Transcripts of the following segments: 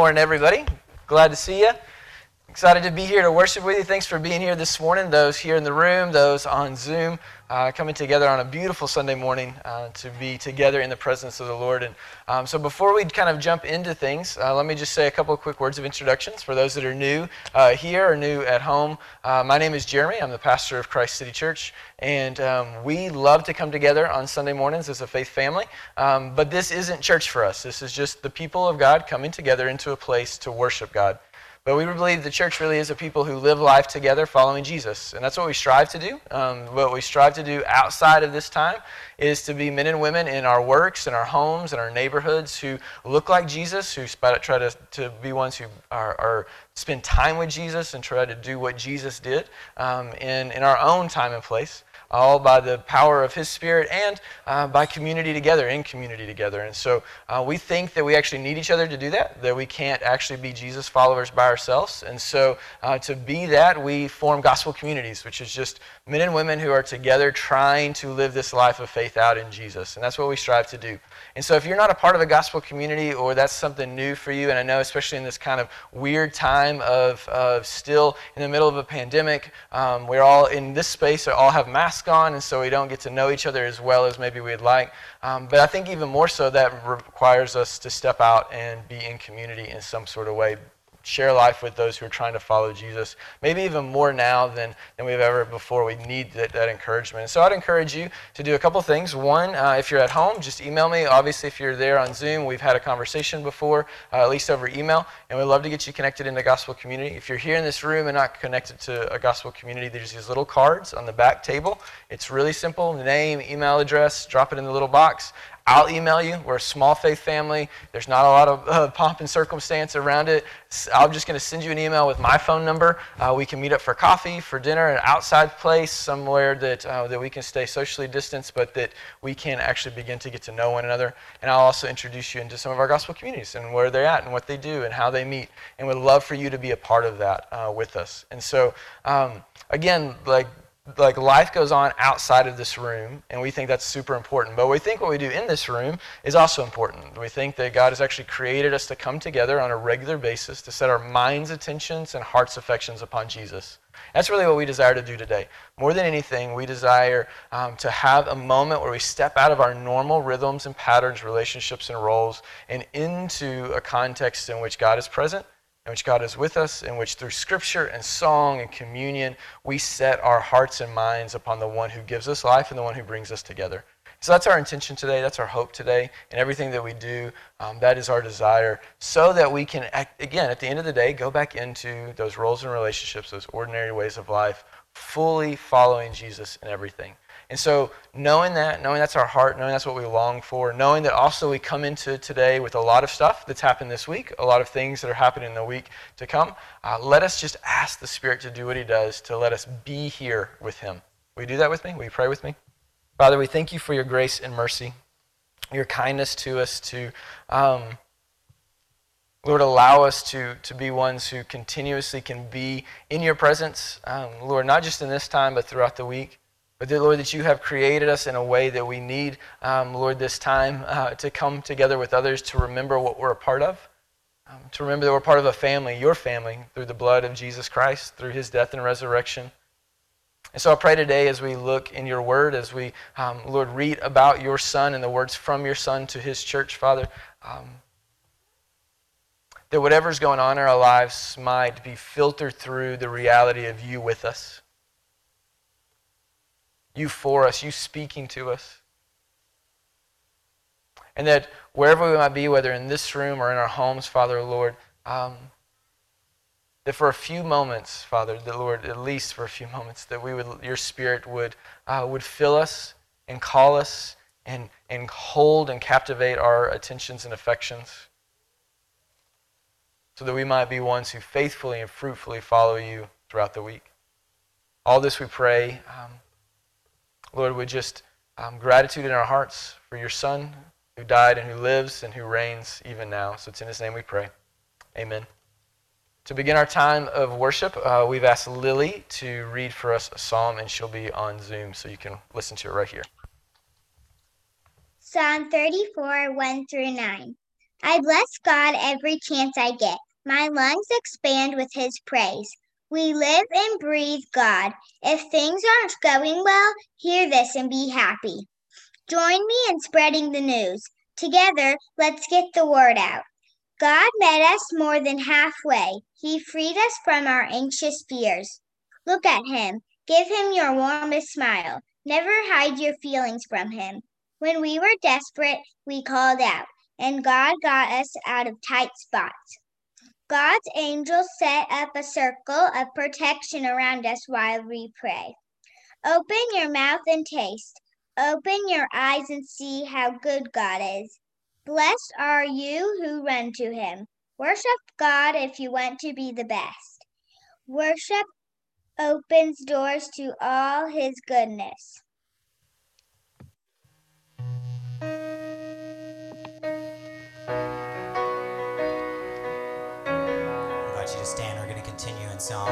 morning, everybody. Glad to see you. Excited to be here to worship with you. Thanks for being here this morning. Those here in the room, those on Zoom, uh, coming together on a beautiful Sunday morning uh, to be together in the presence of the Lord. And um, so, before we kind of jump into things, uh, let me just say a couple of quick words of introductions for those that are new uh, here or new at home. Uh, my name is Jeremy. I'm the pastor of Christ City Church, and um, we love to come together on Sunday mornings as a faith family. Um, but this isn't church for us. This is just the people of God coming together into a place to worship God. But we believe the church really is a people who live life together following Jesus. And that's what we strive to do. Um, what we strive to do outside of this time is to be men and women in our works, in our homes, in our neighborhoods who look like Jesus, who try to, to be ones who are, are spend time with Jesus and try to do what Jesus did um, in, in our own time and place all by the power of His Spirit and uh, by community together, in community together. And so uh, we think that we actually need each other to do that, that we can't actually be Jesus followers by ourselves. And so uh, to be that, we form gospel communities, which is just men and women who are together trying to live this life of faith out in Jesus. And that's what we strive to do. And so if you're not a part of a gospel community or that's something new for you, and I know especially in this kind of weird time of, of still in the middle of a pandemic, um, we're all in this space, all have masks on, and so we don't get to know each other as well as maybe we'd like. Um, but I think even more so, that requires us to step out and be in community in some sort of way, share life with those who are trying to follow Jesus. Maybe even more now than, than we've ever before. We need that, that encouragement. So I'd encourage you to do a couple things. One, uh, if you're at home, just email me. Obviously, if you're there on Zoom, we've had a conversation before, uh, at least over email, and we'd love to get you connected in the gospel community. If you're here in this room and not connected to a gospel community, there's these little cards on the back table. It's really simple name, email address, drop it in the little box. I'll email you. We're a small faith family. There's not a lot of uh, pomp and circumstance around it. I'm just going to send you an email with my phone number. Uh, we can meet up for coffee, for dinner, an outside place, somewhere that, uh, that we can stay socially distanced, but that we can actually begin to get to know one another. And I'll also introduce you into some of our gospel communities and where they're at and what they do and how they meet. And would love for you to be a part of that uh, with us. And so, um, again, like like life goes on outside of this room and we think that's super important. But we think what we do in this room is also important. We think that god has actually created us to come together on a regular basis to set our minds attentions and hearts affections upon jesus. That's really what we desire to do today. More than anything we desire um, to have a moment where we step out of our normal rhythms and patterns relationships and roles and into a context in which god is present in which God is with us, in which through scripture and song and communion, we set our hearts and minds upon the one who gives us life and the one who brings us together. So that's our intention today. That's our hope today. And everything that we do, um, that is our desire, so that we can, again, at the end of the day, go back into those roles and relationships, those ordinary ways of life, fully following Jesus in everything. And so, knowing that, knowing that's our heart, knowing that's what we long for, knowing that also we come into today with a lot of stuff that's happened this week, a lot of things that are happening in the week to come, uh, let us just ask the Spirit to do what He does, to let us be here with Him. Will you do that with me? Will you pray with me? Father, we thank you for your grace and mercy, your kindness to us, to, um, Lord, allow us to, to be ones who continuously can be in your presence, um, Lord, not just in this time, but throughout the week. But that, Lord, that you have created us in a way that we need, um, Lord, this time uh, to come together with others to remember what we're a part of, um, to remember that we're part of a family, your family, through the blood of Jesus Christ, through his death and resurrection. And so I pray today as we look in your word, as we, um, Lord, read about your son and the words from your son to his church, Father, um, that whatever's going on in our lives might be filtered through the reality of you with us, you for us, you speaking to us. And that wherever we might be, whether in this room or in our homes, Father, Lord, um, that for a few moments, Father, the Lord, at least for a few moments, that we would, your Spirit would, uh, would fill us and call us and, and hold and captivate our attentions and affections so that we might be ones who faithfully and fruitfully follow you throughout the week. All this we pray, um, Lord, with just um, gratitude in our hearts for your Son who died and who lives and who reigns even now. So it's in his name we pray. Amen. To begin our time of worship, uh, we've asked Lily to read for us a psalm, and she'll be on Zoom, so you can listen to it right here. Psalm 34, 1 through 9. I bless God every chance I get. My lungs expand with his praise. We live and breathe God. If things aren't going well, hear this and be happy. Join me in spreading the news. Together, let's get the word out. God met us more than halfway. He freed us from our anxious fears. Look at him. Give him your warmest smile. Never hide your feelings from him. When we were desperate, we called out, and God got us out of tight spots. God's angels set up a circle of protection around us while we pray. Open your mouth and taste. Open your eyes and see how good God is. Blessed are you who run to him. Worship God if you want to be the best. Worship opens doors to all his goodness. 想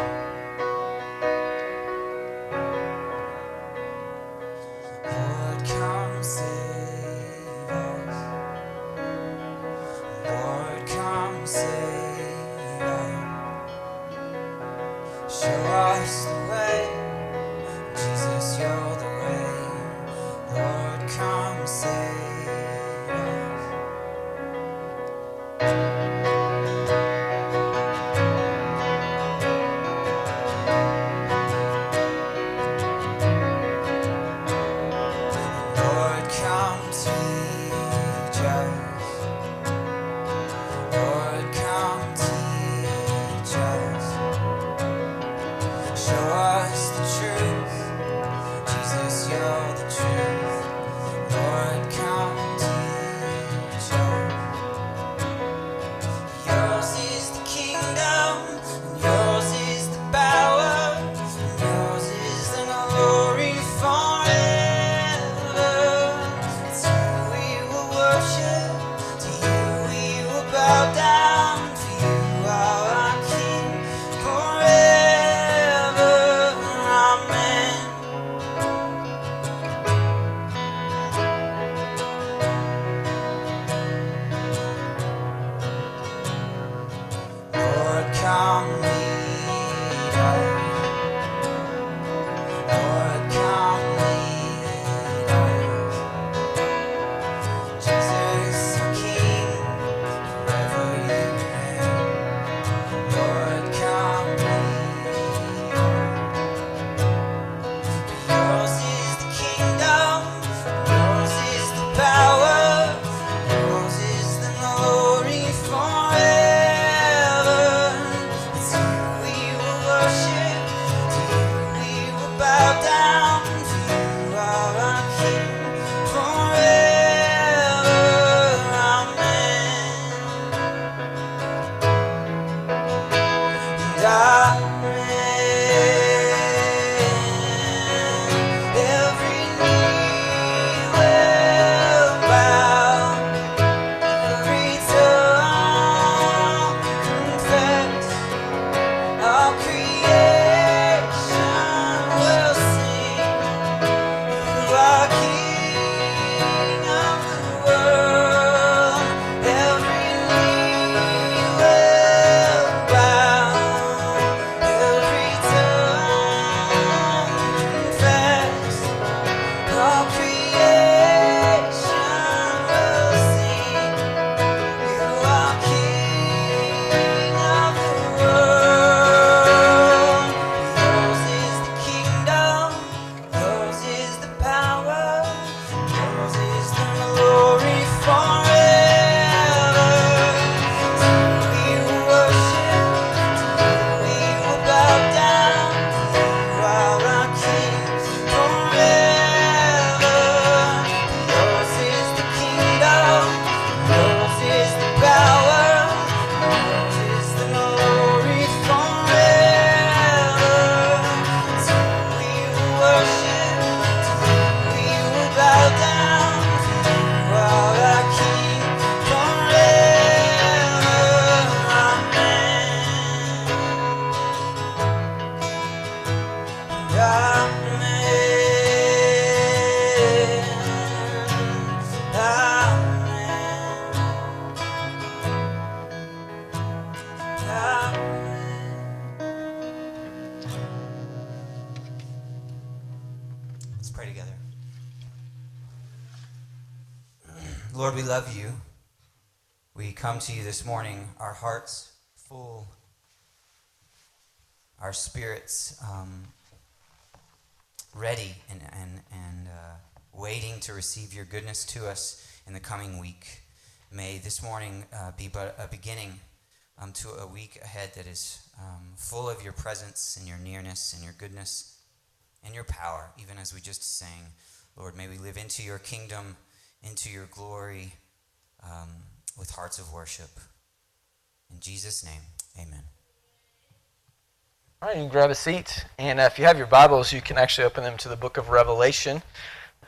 come to you this morning, our hearts full, our spirits um, ready and, and, and uh, waiting to receive your goodness to us in the coming week. May this morning uh, be but a beginning um, to a week ahead that is um, full of your presence and your nearness and your goodness and your power, even as we just sang. Lord, may we live into your kingdom, into your glory, um, with hearts of worship. In Jesus' name, amen. All right, you can grab a seat. And if you have your Bibles, you can actually open them to the book of Revelation.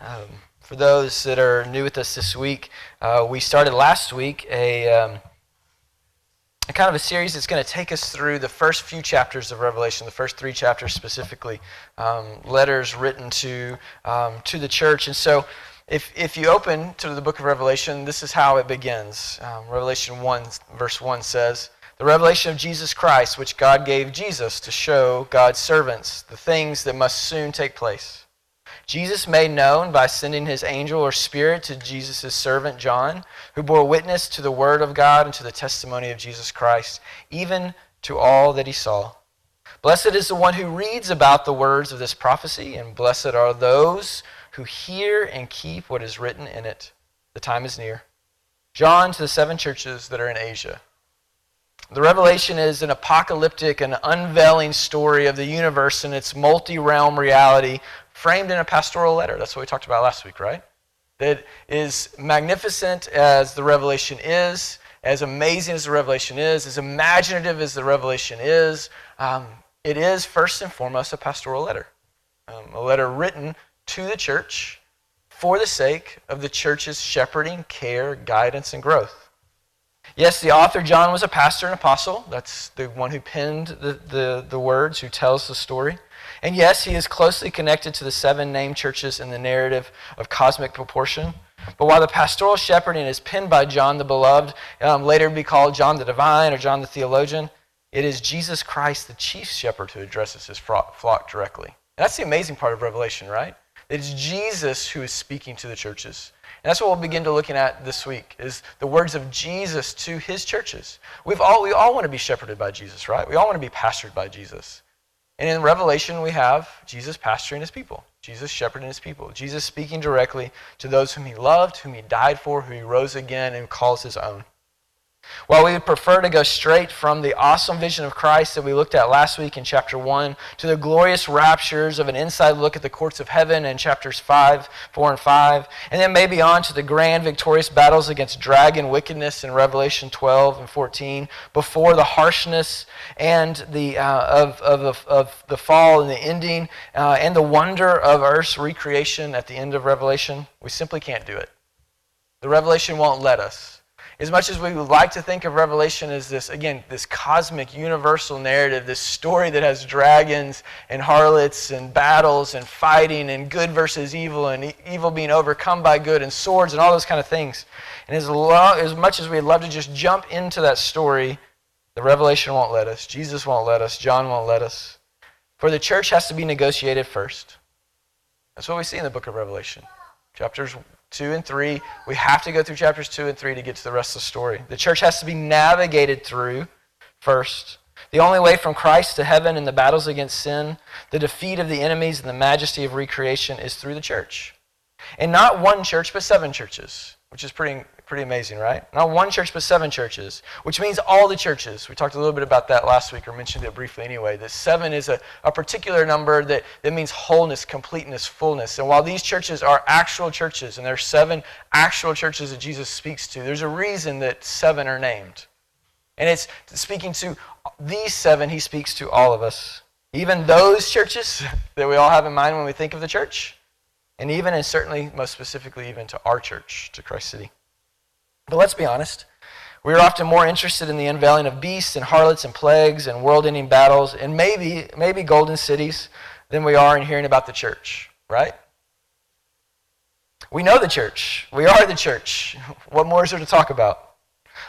Um, for those that are new with us this week, uh, we started last week a, um, a kind of a series that's going to take us through the first few chapters of Revelation, the first three chapters specifically, um, letters written to, um, to the church. And so if, if you open to the book of Revelation, this is how it begins. Um, Revelation 1, verse 1 says, The revelation of Jesus Christ, which God gave Jesus to show God's servants the things that must soon take place. Jesus made known by sending his angel or spirit to Jesus' servant John, who bore witness to the word of God and to the testimony of Jesus Christ, even to all that he saw. Blessed is the one who reads about the words of this prophecy, and blessed are those who hear and keep what is written in it. The time is near. John to the seven churches that are in Asia. The Revelation is an apocalyptic and unveiling story of the universe and its multi realm reality framed in a pastoral letter. That's what we talked about last week, right? That is magnificent as the Revelation is, as amazing as the Revelation is, as imaginative as the Revelation is. Um, it is first and foremost a pastoral letter, um, a letter written to the church for the sake of the church's shepherding, care, guidance, and growth. Yes, the author John was a pastor and apostle. That's the one who penned the, the, the words, who tells the story. And yes, he is closely connected to the seven named churches in the narrative of cosmic proportion. But while the pastoral shepherding is penned by John the Beloved, um, later be called John the Divine or John the Theologian, it is Jesus Christ, the chief shepherd, who addresses his flock directly. And that's the amazing part of Revelation, right? It's Jesus who is speaking to the churches. And that's what we'll begin to looking at this week is the words of Jesus to his churches. We've all, we all want to be shepherded by Jesus, right? We all want to be pastored by Jesus. And in Revelation, we have Jesus pastoring his people, Jesus shepherding his people, Jesus speaking directly to those whom he loved, whom he died for, who he rose again and calls his own. While we would prefer to go straight from the awesome vision of Christ that we looked at last week in chapter 1 to the glorious raptures of an inside look at the courts of heaven in chapters 5, 4, and 5, and then maybe on to the grand victorious battles against dragon wickedness in Revelation 12 and 14, before the harshness and the, uh, of, of, of, the fall and the ending, uh, and the wonder of earth's recreation at the end of Revelation, we simply can't do it. The Revelation won't let us. As much as we would like to think of Revelation as this, again, this cosmic, universal narrative, this story that has dragons and harlots and battles and fighting and good versus evil and evil being overcome by good and swords and all those kind of things. And as, lo- as much as we'd love to just jump into that story, the Revelation won't let us. Jesus won't let us. John won't let us. For the church has to be negotiated first. That's what we see in the book of Revelation. Chapters 2 and 3. We have to go through chapters 2 and 3 to get to the rest of the story. The church has to be navigated through first. The only way from Christ to heaven and the battles against sin, the defeat of the enemies, and the majesty of recreation is through the church. And not one church, but seven churches, which is pretty, Pretty amazing, right? Not one church, but seven churches, which means all the churches. We talked a little bit about that last week, or mentioned it briefly anyway. That seven is a, a particular number that, that means wholeness, completeness, fullness. And while these churches are actual churches, and there are seven actual churches that Jesus speaks to, there's a reason that seven are named. And it's speaking to these seven, he speaks to all of us. Even those churches that we all have in mind when we think of the church, and even and certainly most specifically even to our church, to Christ City. But let's be honest. We are often more interested in the unveiling of beasts and harlots and plagues and world ending battles and maybe, maybe golden cities than we are in hearing about the church, right? We know the church. We are the church. What more is there to talk about?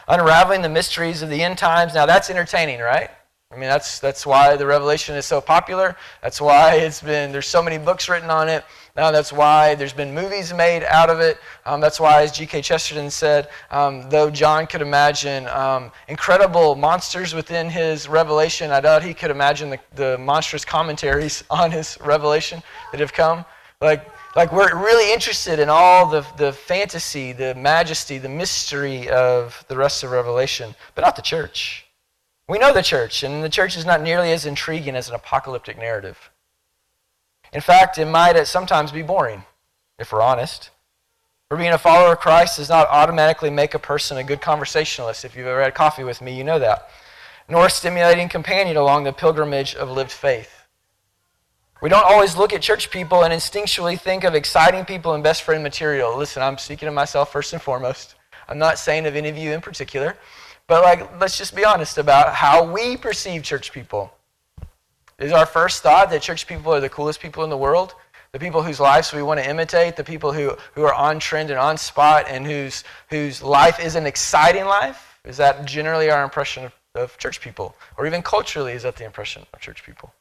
Unraveling the mysteries of the end times. Now, that's entertaining, right? I mean, that's, that's why the Revelation is so popular. That's why it's been, there's so many books written on it. Now that's why there's been movies made out of it. Um, that's why, as G.K. Chesterton said, um, though John could imagine um, incredible monsters within his revelation, I doubt he could imagine the, the monstrous commentaries on his revelation that have come. Like, like we're really interested in all the, the fantasy, the majesty, the mystery of the rest of Revelation, but not the church. We know the church, and the church is not nearly as intriguing as an apocalyptic narrative. In fact, it might at sometimes be boring, if we're honest. For being a follower of Christ does not automatically make a person a good conversationalist. If you've ever had coffee with me, you know that. Nor a stimulating companion along the pilgrimage of lived faith. We don't always look at church people and instinctually think of exciting people and best friend material. Listen, I'm speaking of myself first and foremost. I'm not saying of any of you in particular. But like, let's just be honest about how we perceive church people. Is our first thought that church people are the coolest people in the world? The people whose lives we want to imitate, the people who, who are on trend and on spot and whose, whose life is an exciting life? Is that generally our impression of, of church people? Or even culturally, is that the impression of church people?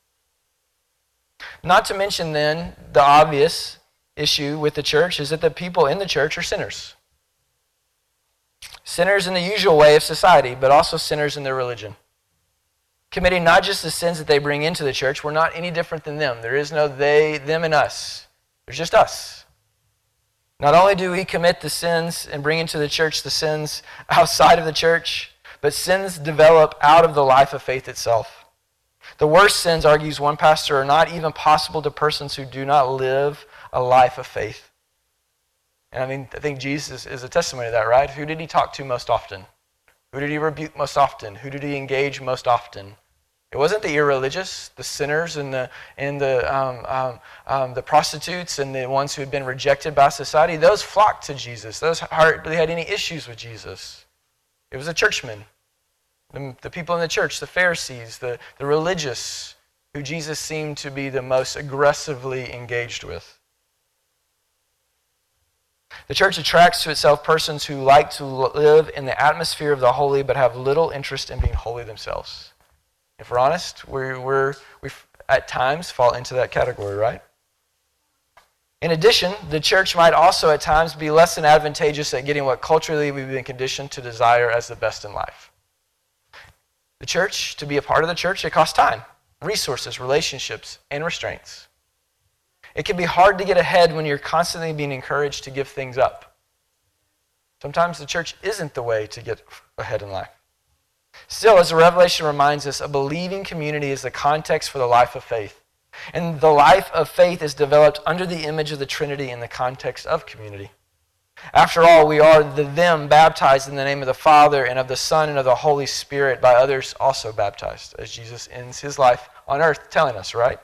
Not to mention, then, the obvious issue with the church is that the people in the church are sinners. Sinners in the usual way of society, but also sinners in their religion. Committing not just the sins that they bring into the church, we're not any different than them. There is no they, them, and us. There's just us. Not only do we commit the sins and bring into the church the sins outside of the church, but sins develop out of the life of faith itself. The worst sins, argues one pastor, are not even possible to persons who do not live a life of faith. And I mean, I think Jesus is a testimony to that, right? Who did he talk to most often? Who did he rebuke most often? Who did he engage most often? It wasn't the irreligious, the sinners, and the and the um, um, um, the prostitutes, and the ones who had been rejected by society. Those flocked to Jesus. Those hardly had any issues with Jesus. It was the churchmen, the, the people in the church, the Pharisees, the, the religious, who Jesus seemed to be the most aggressively engaged with. The church attracts to itself persons who like to live in the atmosphere of the holy but have little interest in being holy themselves. If we're honest, we we're, we at times fall into that category, right? In addition, the church might also at times be less than advantageous at getting what culturally we've been conditioned to desire as the best in life. The church, to be a part of the church, it costs time, resources, relationships, and restraints. It can be hard to get ahead when you're constantly being encouraged to give things up. Sometimes the church isn't the way to get ahead in life. Still, as the Revelation reminds us, a believing community is the context for the life of faith. And the life of faith is developed under the image of the Trinity in the context of community. After all, we are the them baptized in the name of the Father and of the Son and of the Holy Spirit by others also baptized, as Jesus ends his life on earth telling us, right?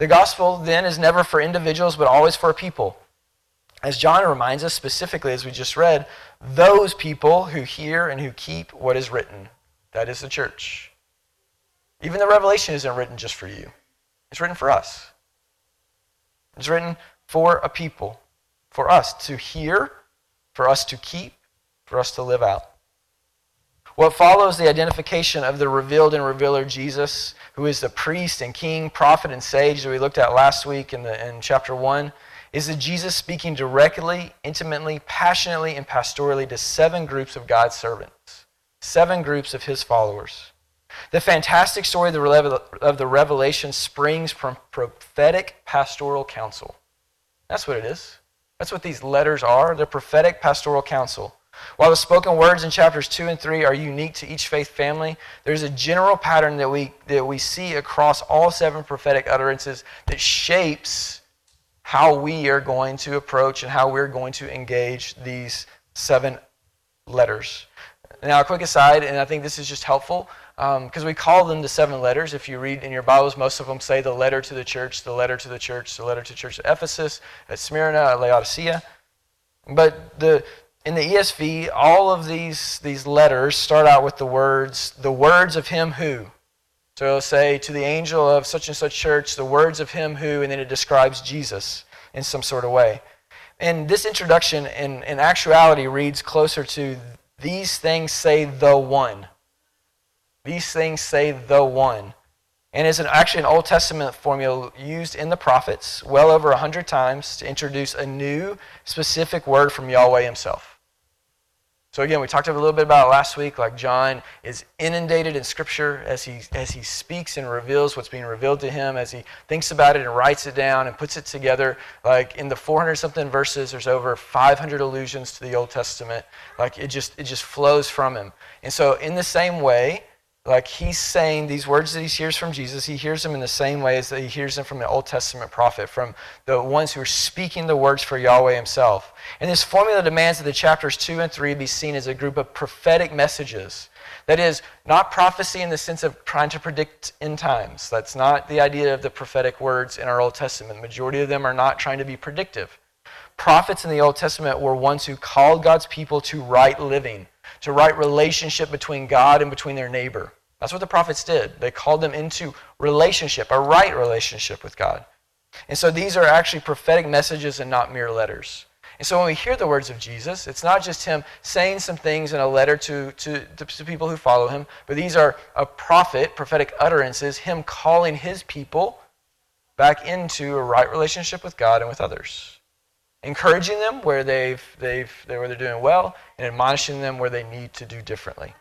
The gospel then is never for individuals, but always for people. As John reminds us specifically, as we just read, those people who hear and who keep what is written. That is the church. Even the revelation isn't written just for you, it's written for us. It's written for a people, for us to hear, for us to keep, for us to live out. What follows the identification of the revealed and revealer Jesus, who is the priest and king, prophet and sage that we looked at last week in, the, in chapter 1, is that Jesus speaking directly, intimately, passionately, and pastorally to seven groups of God's servants, seven groups of his followers. The fantastic story the, of the Revelation springs from prophetic pastoral counsel. That's what it is. That's what these letters are. They're prophetic pastoral counsel. While the spoken words in chapters 2 and 3 are unique to each faith family, there's a general pattern that we, that we see across all seven prophetic utterances that shapes how we are going to approach and how we're going to engage these seven letters. Now, a quick aside, and I think this is just helpful because um, we call them the seven letters. If you read in your Bibles, most of them say the letter to the church, the letter to the church, the letter to the church at Ephesus, at Smyrna, at Laodicea. But the, in the ESV, all of these, these letters start out with the words, the words of him who. So it'll say, to the angel of such and such church, the words of him who, and then it describes Jesus in some sort of way. And this introduction, in, in actuality, reads closer to, these things say the one. These things say the one. And is an, actually an Old Testament formula used in the prophets well over a hundred times to introduce a new specific word from Yahweh himself. So again, we talked a little bit about it last week. Like John is inundated in Scripture as he as he speaks and reveals what's being revealed to him, as he thinks about it and writes it down and puts it together. Like in the 400 something verses, there's over 500 allusions to the Old Testament. Like it just it just flows from him. And so in the same way, like he's saying these words that he hears from Jesus, he hears them in the same way as that he hears them from an Old Testament prophet, from the ones who are speaking the words for Yahweh himself. And this formula demands that the chapters 2 and 3 be seen as a group of prophetic messages. That is, not prophecy in the sense of trying to predict end times. That's not the idea of the prophetic words in our Old Testament. The majority of them are not trying to be predictive. Prophets in the Old Testament were ones who called God's people to right living to right relationship between God and between their neighbor. That's what the prophets did. They called them into relationship, a right relationship with God. And so these are actually prophetic messages and not mere letters. And so when we hear the words of Jesus, it's not just him saying some things in a letter to, to, to people who follow him, but these are a prophet, prophetic utterances, him calling his people back into a right relationship with God and with others encouraging them where they've, they've, where they're doing well, and admonishing them where they need to do differently.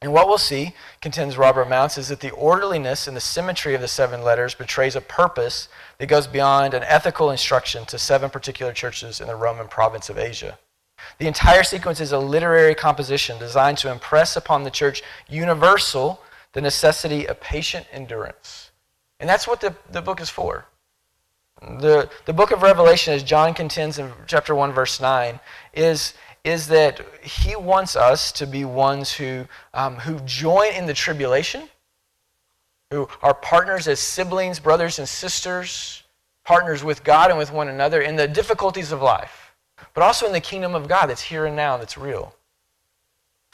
And what we'll see, contends Robert Mounce, is that the orderliness and the symmetry of the seven letters betrays a purpose that goes beyond an ethical instruction to seven particular churches in the Roman province of Asia. The entire sequence is a literary composition designed to impress upon the church universal the necessity of patient endurance. And that's what the, the book is for. The, the book of Revelation, as John contends in chapter 1, verse 9, is, is that he wants us to be ones who, um, who join in the tribulation, who are partners as siblings, brothers and sisters, partners with God and with one another in the difficulties of life, but also in the kingdom of God that's here and now, that's real.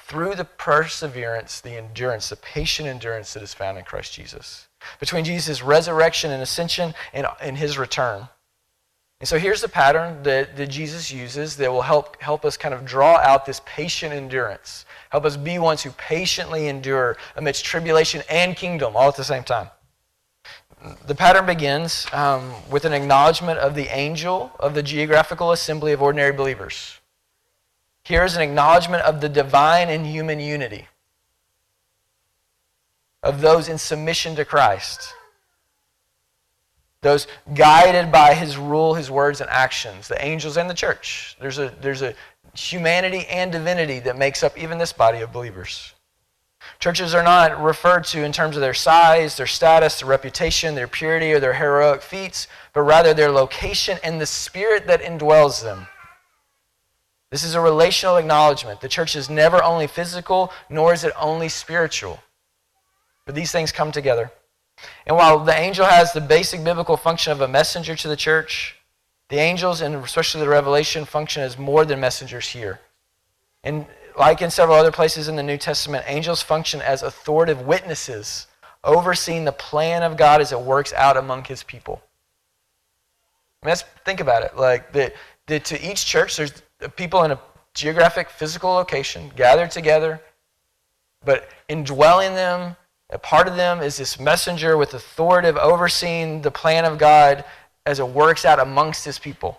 Through the perseverance, the endurance, the patient endurance that is found in Christ Jesus between Jesus' resurrection and ascension and, and his return. And so here's the pattern that, that Jesus uses that will help, help us kind of draw out this patient endurance, help us be ones who patiently endure amidst tribulation and kingdom all at the same time. The pattern begins um, with an acknowledgement of the angel of the geographical assembly of ordinary believers. Here is an acknowledgement of the divine and human unity of those in submission to Christ. Those guided by his rule, his words, and actions, the angels and the church. There's a, there's a humanity and divinity that makes up even this body of believers. Churches are not referred to in terms of their size, their status, their reputation, their purity, or their heroic feats, but rather their location and the spirit that indwells them. This is a relational acknowledgement. The church is never only physical, nor is it only spiritual. But these things come together. And while the angel has the basic biblical function of a messenger to the church, the angels, and especially the revelation, function as more than messengers here. And like in several other places in the New Testament, angels function as authoritative witnesses, overseeing the plan of God as it works out among his people. I mean, let's think about it. Like that, that to each church, there's people in a geographic, physical location gathered together, but indwelling them a part of them is this messenger with authoritative overseeing the plan of God as it works out amongst his people.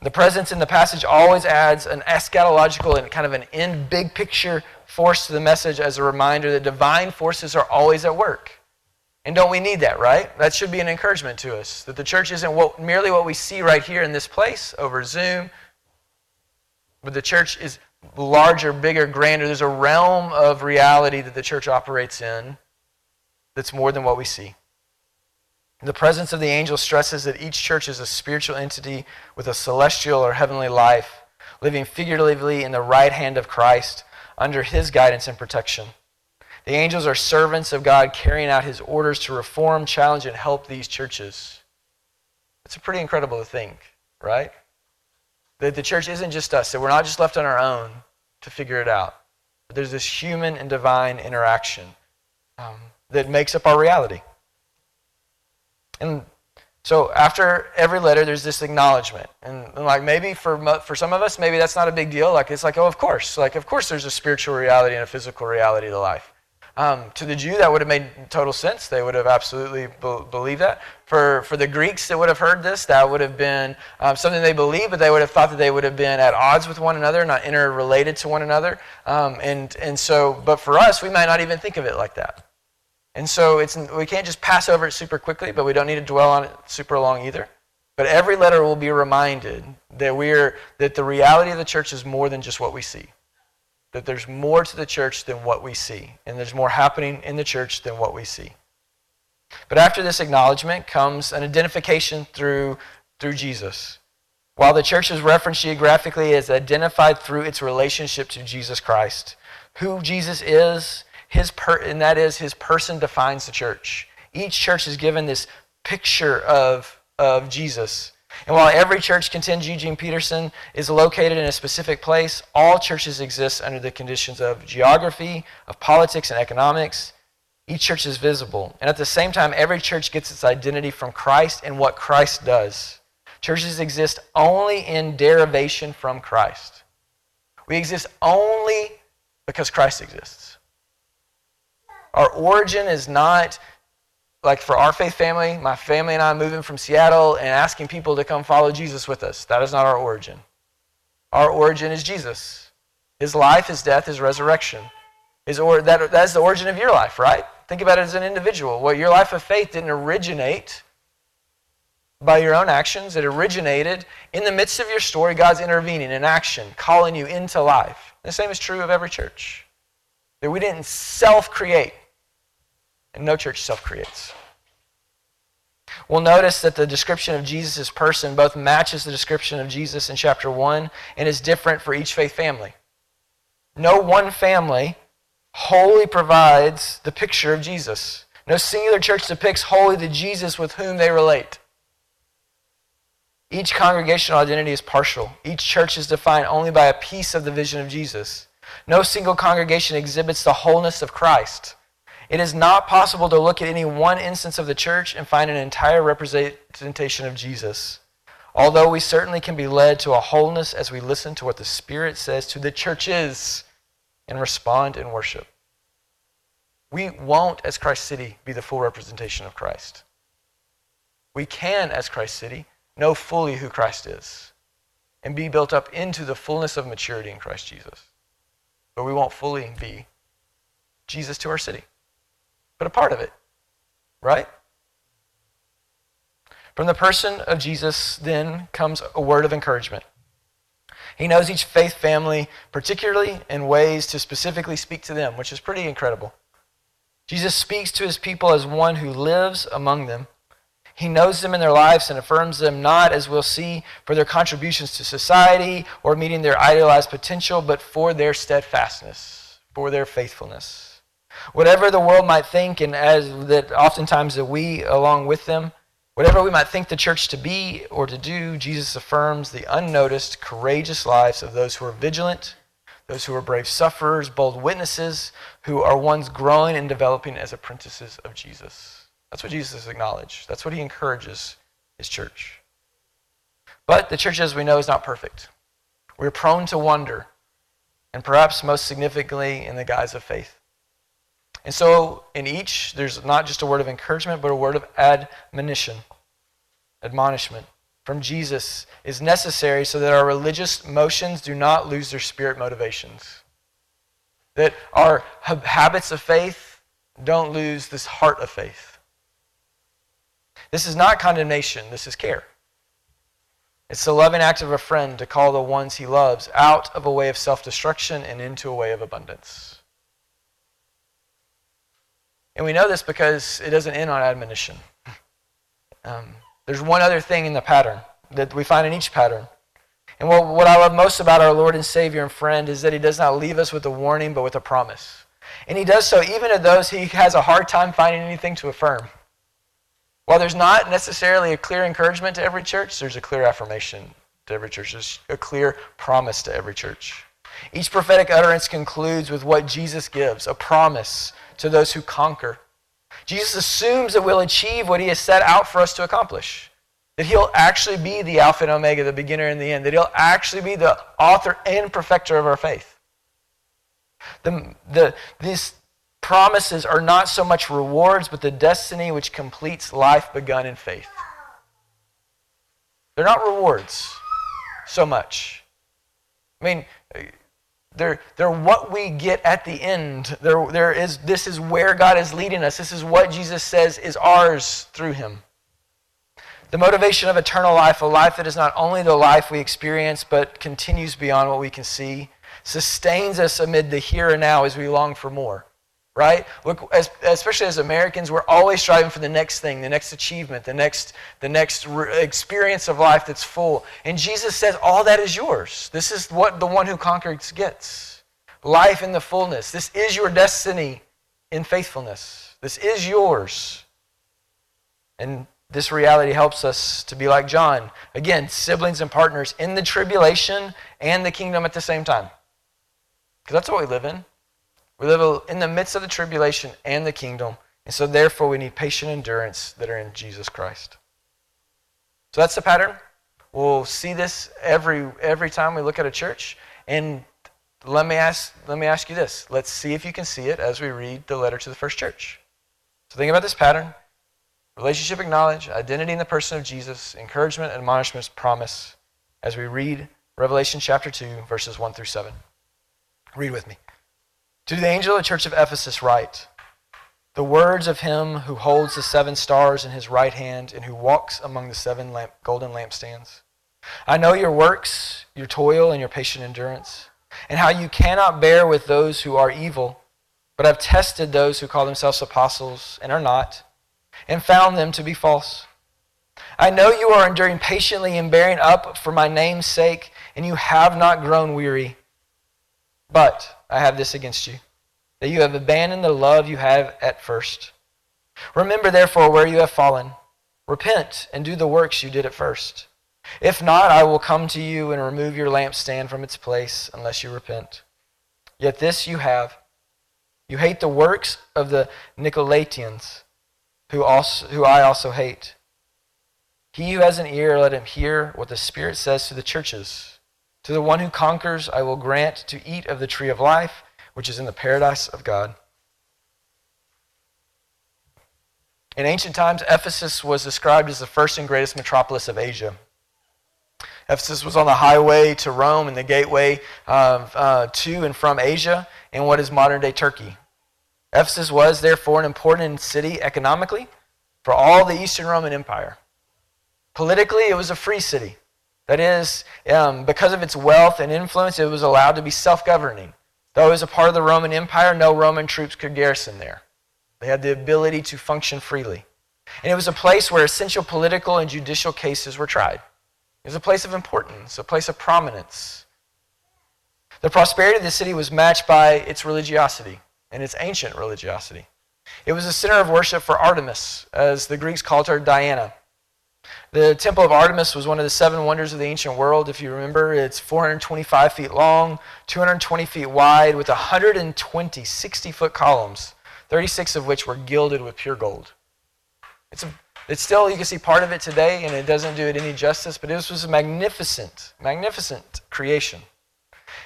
The presence in the passage always adds an eschatological and kind of an end big picture force to the message as a reminder that divine forces are always at work. And don't we need that, right? That should be an encouragement to us that the church isn't what, merely what we see right here in this place over Zoom, but the church is larger, bigger, grander. There's a realm of reality that the church operates in that's more than what we see. The presence of the angel stresses that each church is a spiritual entity with a celestial or heavenly life, living figuratively in the right hand of Christ under his guidance and protection. The angels are servants of God carrying out his orders to reform, challenge, and help these churches. It's a pretty incredible thing, right? That the church isn't just us, that we're not just left on our own to figure it out. But there's this human and divine interaction um, that makes up our reality. And So after every letter, there's this acknowledgement, and, and, like maybe for for some of us, maybe that's not a big deal. Like it's like, oh, of course, like of course, there's a spiritual reality and a physical reality to life. Um, to the Jew, that would have made total sense. They would have absolutely be- believed that. For for the Greeks that would have heard this, that would have been um, something they believed, but they would have thought that they would have been at odds with one another, not interrelated to one another. Um, and and so, but for us, we might not even think of it like that. And so it's, we can't just pass over it super quickly, but we don't need to dwell on it super long either. But every letter will be reminded that we're that the reality of the church is more than just what we see. That there's more to the church than what we see, and there's more happening in the church than what we see. But after this acknowledgement comes an identification through through Jesus. While the church is referenced geographically as identified through its relationship to Jesus Christ. Who Jesus is, his per, and that is his person defines the church. Each church is given this picture of, of Jesus. And while every church contends Eugene Peterson is located in a specific place, all churches exist under the conditions of geography, of politics, and economics. Each church is visible. And at the same time, every church gets its identity from Christ and what Christ does. Churches exist only in derivation from Christ. We exist only because Christ exists. Our origin is not like for our faith family, my family and I moving from Seattle and asking people to come follow Jesus with us. That is not our origin. Our origin is Jesus. His life, his death, his resurrection. His or, that, that's the origin of your life, right? Think about it as an individual. Well, your life of faith didn't originate by your own actions. It originated in the midst of your story, God's intervening in action, calling you into life. The same is true of every church. That we didn't self create. And no church self creates. We'll notice that the description of Jesus' person both matches the description of Jesus in chapter 1 and is different for each faith family. No one family wholly provides the picture of Jesus. No singular church depicts wholly the Jesus with whom they relate. Each congregational identity is partial. Each church is defined only by a piece of the vision of Jesus. No single congregation exhibits the wholeness of Christ. It is not possible to look at any one instance of the church and find an entire representation of Jesus. Although we certainly can be led to a wholeness as we listen to what the Spirit says to the churches and respond in worship. We won't, as Christ City, be the full representation of Christ. We can, as Christ City, know fully who Christ is and be built up into the fullness of maturity in Christ Jesus. But we won't fully be Jesus to our city but a part of it, right? From the person of Jesus, then, comes a word of encouragement. He knows each faith family, particularly in ways to specifically speak to them, which is pretty incredible. Jesus speaks to his people as one who lives among them. He knows them in their lives and affirms them not, as we'll see, for their contributions to society or meeting their idealized potential, but for their steadfastness, for their faithfulness. Whatever the world might think, and as that oftentimes that we along with them, whatever we might think the church to be or to do, Jesus affirms the unnoticed, courageous lives of those who are vigilant, those who are brave sufferers, bold witnesses, who are ones growing and developing as apprentices of Jesus. That's what Jesus acknowledged. That's what he encourages his church. But the church, as we know, is not perfect. We're prone to wonder, and perhaps most significantly in the guise of faith. And so in each, there's not just a word of encouragement, but a word of admonition, admonishment from Jesus is necessary so that our religious motions do not lose their spirit motivations. That our habits of faith don't lose this heart of faith. This is not condemnation, this is care. It's the loving act of a friend to call the ones he loves out of a way of self destruction and into a way of abundance. And we know this because it doesn't end on admonition. Um, there's one other thing in the pattern that we find in each pattern. And what, what I love most about our Lord and Savior and friend is that he does not leave us with a warning, but with a promise. And he does so even to those he has a hard time finding anything to affirm. While there's not necessarily a clear encouragement to every church, there's a clear affirmation to every church. There's a clear promise to every church. Each prophetic utterance concludes with what Jesus gives a promise to those who conquer. Jesus assumes that we'll achieve what he has set out for us to accomplish. That he'll actually be the Alpha and Omega, the beginner and the end. That he'll actually be the author and perfecter of our faith. The, the, these promises are not so much rewards, but the destiny which completes life begun in faith. They're not rewards so much. I mean, they're, they're what we get at the end. There, there is, this is where God is leading us. This is what Jesus says is ours through him. The motivation of eternal life, a life that is not only the life we experience, but continues beyond what we can see, sustains us amid the here and now as we long for more right? As, especially as Americans, we're always striving for the next thing, the next achievement, the next, the next re- experience of life that's full. And Jesus says, all that is yours. This is what the one who conquers gets life in the fullness. This is your destiny in faithfulness. This is yours. And this reality helps us to be like John. Again, siblings and partners in the tribulation and the kingdom at the same time. Because that's what we live in. We live in the midst of the tribulation and the kingdom. And so, therefore, we need patient endurance that are in Jesus Christ. So that's the pattern. We'll see this every, every time we look at a church. And let me, ask, let me ask you this. Let's see if you can see it as we read the letter to the first church. So, think about this pattern relationship acknowledge, identity in the person of Jesus, encouragement, admonishments, promise, as we read Revelation chapter 2, verses 1 through 7. Read with me. To the angel of the church of Ephesus, write the words of him who holds the seven stars in his right hand and who walks among the seven lamp, golden lampstands. I know your works, your toil, and your patient endurance, and how you cannot bear with those who are evil, but I've tested those who call themselves apostles and are not, and found them to be false. I know you are enduring patiently and bearing up for my name's sake, and you have not grown weary. But I have this against you, that you have abandoned the love you had at first. Remember, therefore, where you have fallen. Repent and do the works you did at first. If not, I will come to you and remove your lampstand from its place unless you repent. Yet this you have. You hate the works of the Nicolaitans, who, also, who I also hate. He who has an ear, let him hear what the Spirit says to the churches. To the one who conquers, I will grant to eat of the tree of life, which is in the paradise of God. In ancient times, Ephesus was described as the first and greatest metropolis of Asia. Ephesus was on the highway to Rome and the gateway uh, to and from Asia in what is modern day Turkey. Ephesus was, therefore, an important city economically for all the Eastern Roman Empire. Politically, it was a free city. That is, um, because of its wealth and influence, it was allowed to be self governing. Though it was a part of the Roman Empire, no Roman troops could garrison there. They had the ability to function freely. And it was a place where essential political and judicial cases were tried. It was a place of importance, a place of prominence. The prosperity of the city was matched by its religiosity and its ancient religiosity. It was a center of worship for Artemis, as the Greeks called her Diana. The Temple of Artemis was one of the seven wonders of the ancient world. If you remember, it's 425 feet long, 220 feet wide, with 120 60 foot columns, 36 of which were gilded with pure gold. It's, a, it's still, you can see part of it today, and it doesn't do it any justice, but this was a magnificent, magnificent creation.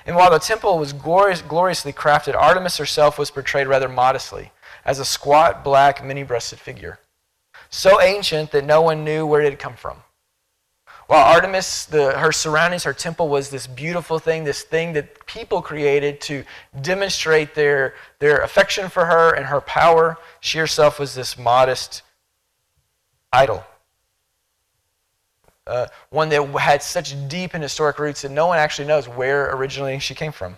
And while the temple was glorious, gloriously crafted, Artemis herself was portrayed rather modestly as a squat, black, many breasted figure so ancient that no one knew where it had come from. While Artemis, the, her surroundings, her temple was this beautiful thing, this thing that people created to demonstrate their, their affection for her and her power, she herself was this modest idol. Uh, one that had such deep and historic roots that no one actually knows where originally she came from.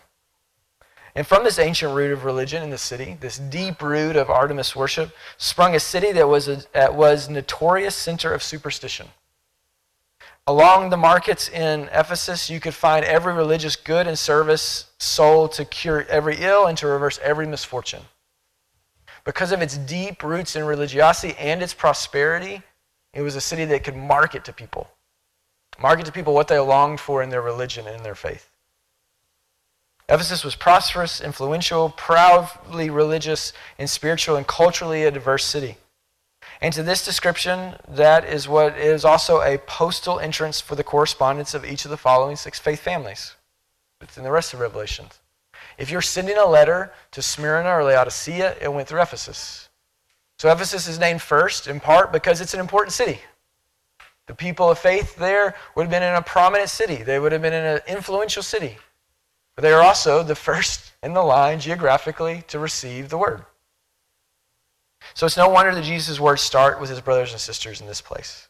And from this ancient root of religion in the city, this deep root of Artemis worship, sprung a city that was a that was notorious center of superstition. Along the markets in Ephesus, you could find every religious good and service sold to cure every ill and to reverse every misfortune. Because of its deep roots in religiosity and its prosperity, it was a city that could market to people. Market to people what they longed for in their religion and in their faith. Ephesus was prosperous, influential, proudly religious, and spiritual and culturally a diverse city. And to this description, that is what is also a postal entrance for the correspondence of each of the following six faith families. It's in the rest of Revelations. If you're sending a letter to Smyrna or Laodicea, it went through Ephesus. So Ephesus is named first, in part because it's an important city. The people of faith there would have been in a prominent city, they would have been in an influential city. But they are also the first in the line geographically to receive the word. So it's no wonder that Jesus' words start with his brothers and sisters in this place.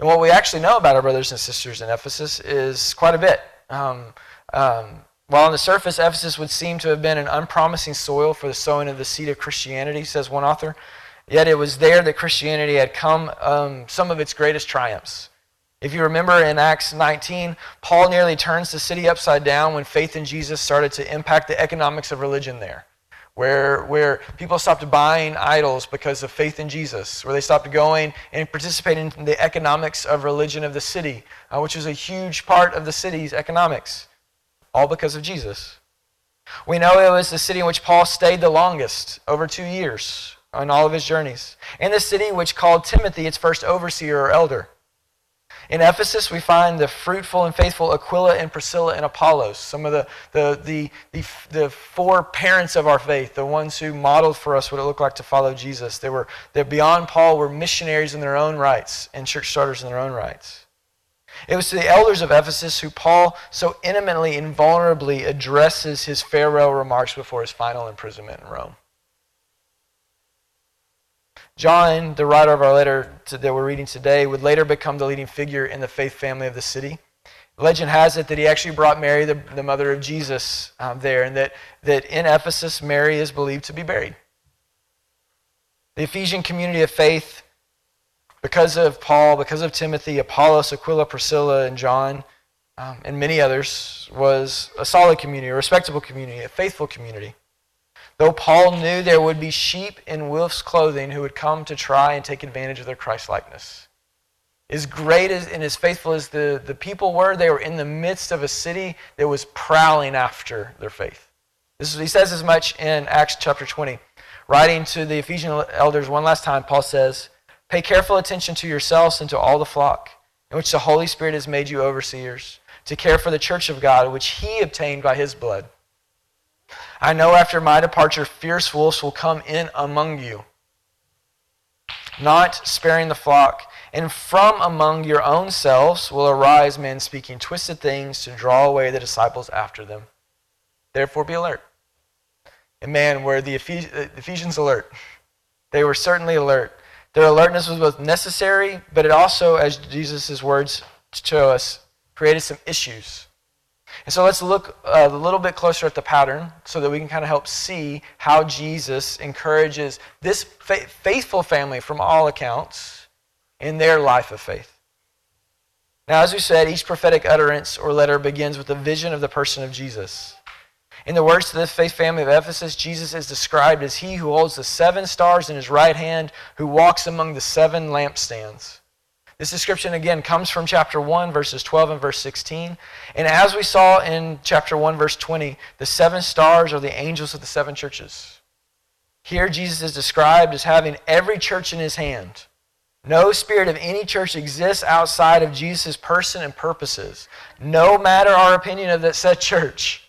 And what we actually know about our brothers and sisters in Ephesus is quite a bit. Um, um, while on the surface, Ephesus would seem to have been an unpromising soil for the sowing of the seed of Christianity, says one author, yet it was there that Christianity had come um, some of its greatest triumphs. If you remember in Acts 19, Paul nearly turns the city upside down when faith in Jesus started to impact the economics of religion there where, where people stopped buying idols because of faith in Jesus, where they stopped going and participating in the economics of religion of the city, uh, which is a huge part of the city's economics, all because of Jesus. We know it was the city in which Paul stayed the longest, over two years, on all of his journeys, and the city which called Timothy its first overseer or elder. In Ephesus, we find the fruitful and faithful Aquila and Priscilla and Apollos, some of the, the, the, the, the four parents of our faith, the ones who modeled for us what it looked like to follow Jesus. They were, they beyond Paul, were missionaries in their own rights and church starters in their own rights. It was to the elders of Ephesus who Paul so intimately and vulnerably addresses his farewell remarks before his final imprisonment in Rome. John, the writer of our letter to, that we're reading today, would later become the leading figure in the faith family of the city. Legend has it that he actually brought Mary, the, the mother of Jesus, um, there, and that, that in Ephesus, Mary is believed to be buried. The Ephesian community of faith, because of Paul, because of Timothy, Apollos, Aquila, Priscilla, and John, um, and many others, was a solid community, a respectable community, a faithful community. Though Paul knew there would be sheep in wolf's clothing who would come to try and take advantage of their Christ likeness. As great as, and as faithful as the, the people were, they were in the midst of a city that was prowling after their faith. This is, he says as much in Acts chapter 20. Writing to the Ephesian elders one last time, Paul says, Pay careful attention to yourselves and to all the flock, in which the Holy Spirit has made you overseers, to care for the church of God, which he obtained by his blood. I know after my departure, fierce wolves will come in among you, not sparing the flock. And from among your own selves will arise men speaking twisted things to draw away the disciples after them. Therefore, be alert. And man, were the uh, Ephesians alert? They were certainly alert. Their alertness was both necessary, but it also, as Jesus' words show us, created some issues. And so let's look uh, a little bit closer at the pattern so that we can kind of help see how Jesus encourages this faithful family from all accounts in their life of faith. Now, as we said, each prophetic utterance or letter begins with a vision of the person of Jesus. In the words to this faith family of Ephesus, Jesus is described as he who holds the seven stars in his right hand, who walks among the seven lampstands. This description, again, comes from chapter 1, verses 12 and verse 16. And as we saw in chapter 1, verse 20, the seven stars are the angels of the seven churches. Here, Jesus is described as having every church in his hand. No spirit of any church exists outside of Jesus' person and purposes, no matter our opinion of that said church.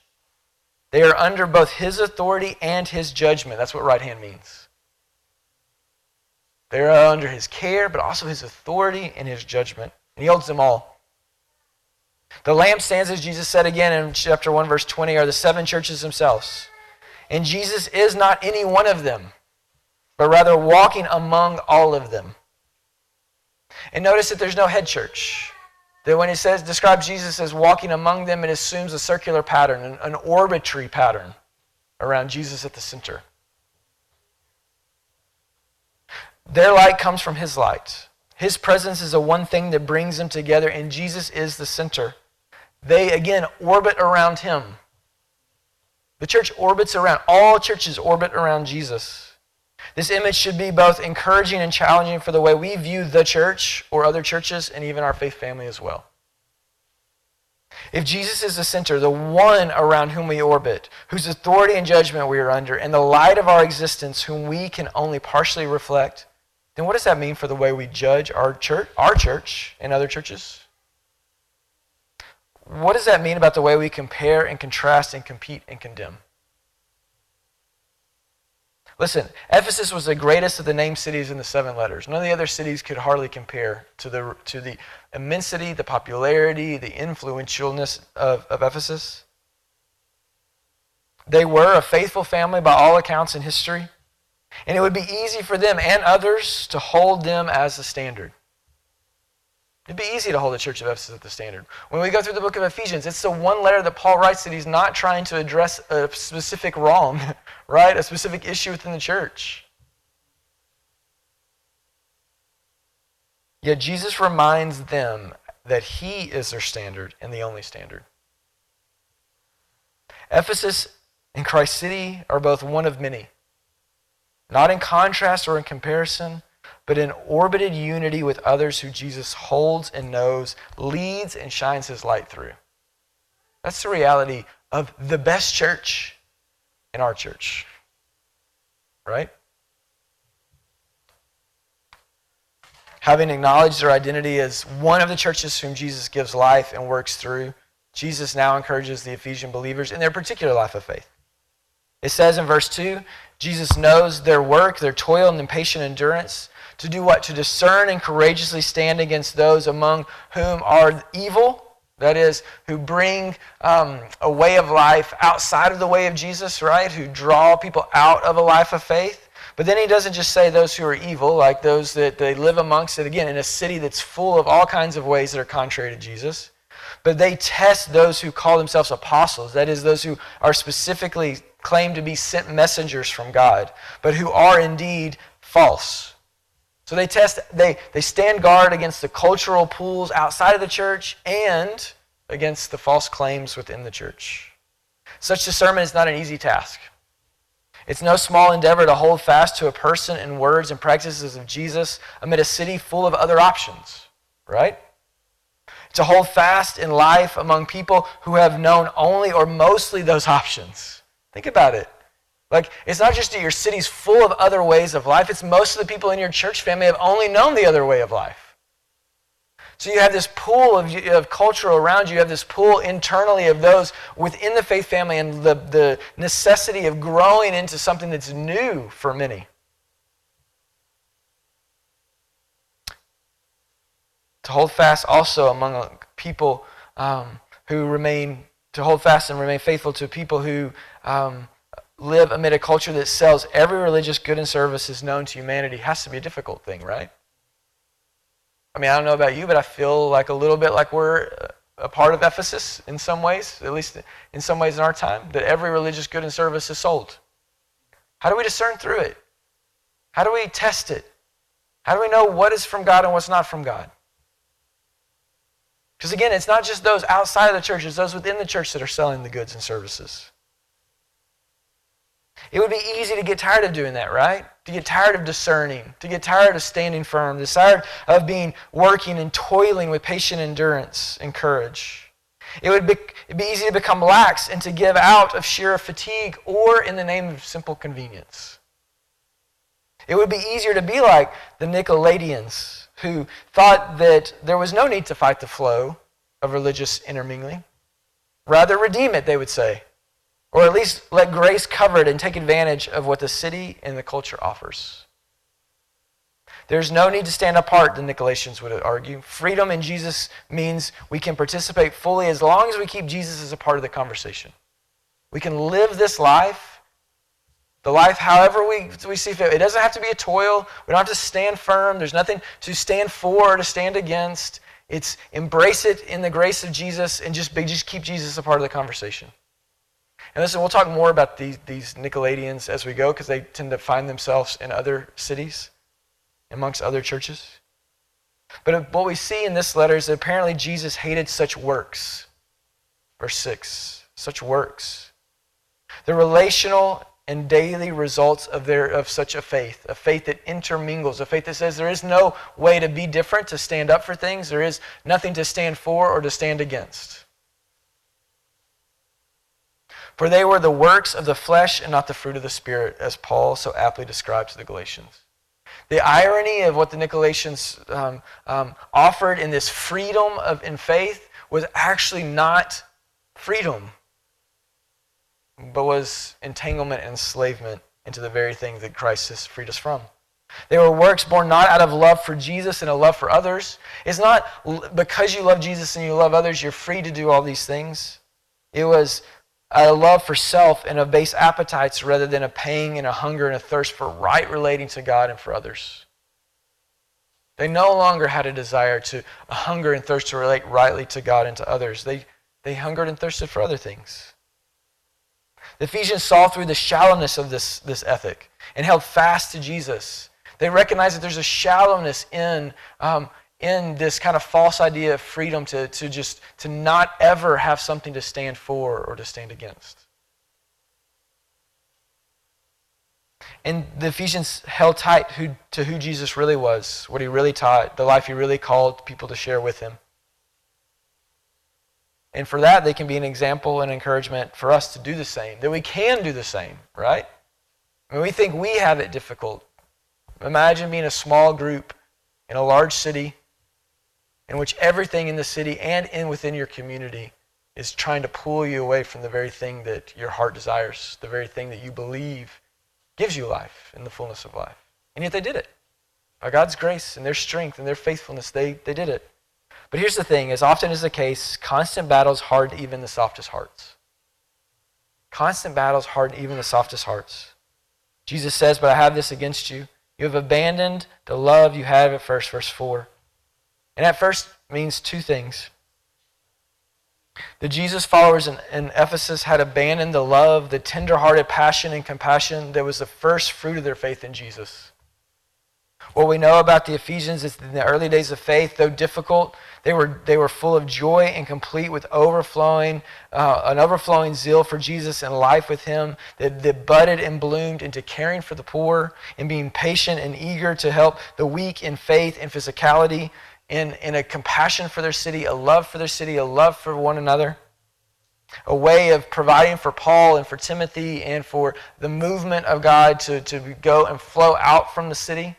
They are under both his authority and his judgment. That's what right hand means. They're uh, under his care, but also his authority and his judgment. And he holds them all. The lampstands, as Jesus said again in chapter 1, verse 20, are the seven churches themselves. And Jesus is not any one of them, but rather walking among all of them. And notice that there's no head church. That when it says describes Jesus as walking among them, it assumes a circular pattern, an, an orbitary pattern around Jesus at the center. Their light comes from His light. His presence is the one thing that brings them together, and Jesus is the center. They, again, orbit around Him. The church orbits around, all churches orbit around Jesus. This image should be both encouraging and challenging for the way we view the church or other churches and even our faith family as well. If Jesus is the center, the one around whom we orbit, whose authority and judgment we are under, and the light of our existence, whom we can only partially reflect, then what does that mean for the way we judge our church, our church and other churches? What does that mean about the way we compare and contrast and compete and condemn? Listen, Ephesus was the greatest of the named cities in the seven letters. None of the other cities could hardly compare to the, to the immensity, the popularity, the influentialness of, of Ephesus. They were a faithful family by all accounts in history, and it would be easy for them and others to hold them as the standard. It'd be easy to hold the church of Ephesus at the standard. When we go through the book of Ephesians, it's the one letter that Paul writes that he's not trying to address a specific wrong, right? A specific issue within the church. Yet Jesus reminds them that he is their standard and the only standard. Ephesus and Christ City are both one of many, not in contrast or in comparison but in orbited unity with others who Jesus holds and knows, leads and shines his light through. That's the reality of the best church in our church. Right? Having acknowledged their identity as one of the churches whom Jesus gives life and works through, Jesus now encourages the Ephesian believers in their particular life of faith. It says in verse 2 Jesus knows their work, their toil, and impatient endurance to do what? To discern and courageously stand against those among whom are evil, that is, who bring um, a way of life outside of the way of Jesus, right? Who draw people out of a life of faith. But then he doesn't just say those who are evil, like those that they live amongst it, again, in a city that's full of all kinds of ways that are contrary to Jesus. But they test those who call themselves apostles, that is, those who are specifically claimed to be sent messengers from God, but who are indeed false. So they test, they, they stand guard against the cultural pools outside of the church and against the false claims within the church. Such discernment is not an easy task. It's no small endeavor to hold fast to a person and words and practices of Jesus amid a city full of other options, right? To hold fast in life among people who have known only or mostly those options. Think about it. Like, it's not just that your city's full of other ways of life, it's most of the people in your church family have only known the other way of life. So you have this pool of, of culture around you, you have this pool internally of those within the faith family, and the, the necessity of growing into something that's new for many. To hold fast also among people um, who remain, to hold fast and remain faithful to people who. Um, live amid a culture that sells every religious good and services known to humanity has to be a difficult thing, right? I mean, I don't know about you, but I feel like a little bit like we're a part of Ephesus in some ways, at least in some ways in our time, that every religious good and service is sold. How do we discern through it? How do we test it? How do we know what is from God and what's not from God? Because again, it's not just those outside of the church, it's those within the church that are selling the goods and services. It would be easy to get tired of doing that, right? To get tired of discerning, to get tired of standing firm, to tired of being working and toiling with patient endurance and courage. It would be, be easy to become lax and to give out of sheer fatigue or in the name of simple convenience. It would be easier to be like the Nicolaitans who thought that there was no need to fight the flow of religious intermingling. Rather, redeem it, they would say. Or at least let grace cover it and take advantage of what the city and the culture offers. There's no need to stand apart, the Nicolaitans would argue. Freedom in Jesus means we can participate fully as long as we keep Jesus as a part of the conversation. We can live this life, the life however we, we see fit. It doesn't have to be a toil. We don't have to stand firm. There's nothing to stand for or to stand against. It's embrace it in the grace of Jesus and just, just keep Jesus a part of the conversation. And listen, we'll talk more about these, these Nicolaitans as we go because they tend to find themselves in other cities, amongst other churches. But what we see in this letter is that apparently Jesus hated such works. Verse 6 such works. The relational and daily results of, their, of such a faith, a faith that intermingles, a faith that says there is no way to be different, to stand up for things, there is nothing to stand for or to stand against. For they were the works of the flesh and not the fruit of the Spirit, as Paul so aptly described to the Galatians. The irony of what the Nicolaitans um, um, offered in this freedom of in faith was actually not freedom, but was entanglement and enslavement into the very thing that Christ has freed us from. They were works born not out of love for Jesus and a love for others. It's not because you love Jesus and you love others, you're free to do all these things. It was a love for self and of base appetites rather than a paying and a hunger and a thirst for right relating to God and for others. They no longer had a desire to a hunger and thirst to relate rightly to God and to others. They, they hungered and thirsted for other things. The Ephesians saw through the shallowness of this, this ethic and held fast to Jesus. They recognized that there's a shallowness in, um, in this kind of false idea of freedom to, to just to not ever have something to stand for or to stand against. And the Ephesians held tight who, to who Jesus really was, what he really taught, the life he really called people to share with him. And for that, they can be an example and encouragement for us to do the same, that we can do the same, right? Mean, we think we have it difficult. Imagine being a small group in a large city in which everything in the city and in within your community is trying to pull you away from the very thing that your heart desires, the very thing that you believe gives you life in the fullness of life. And yet they did it. By God's grace and their strength and their faithfulness, they, they did it. But here's the thing as often is the case, constant battles harden even the softest hearts. Constant battles harden even the softest hearts. Jesus says, But I have this against you. You have abandoned the love you had at first, verse 4. And at first means two things. The Jesus followers in, in, Ephesus had abandoned the love, the tender-hearted passion and compassion that was the first fruit of their faith in Jesus. What we know about the Ephesians is in the early days of faith, though difficult, they were, they were full of joy and complete with overflowing, uh, an overflowing zeal for Jesus and life with Him that, that budded and bloomed into caring for the poor and being patient and eager to help the weak in faith and physicality in, in a compassion for their city, a love for their city, a love for one another, a way of providing for Paul and for Timothy and for the movement of God to, to go and flow out from the city.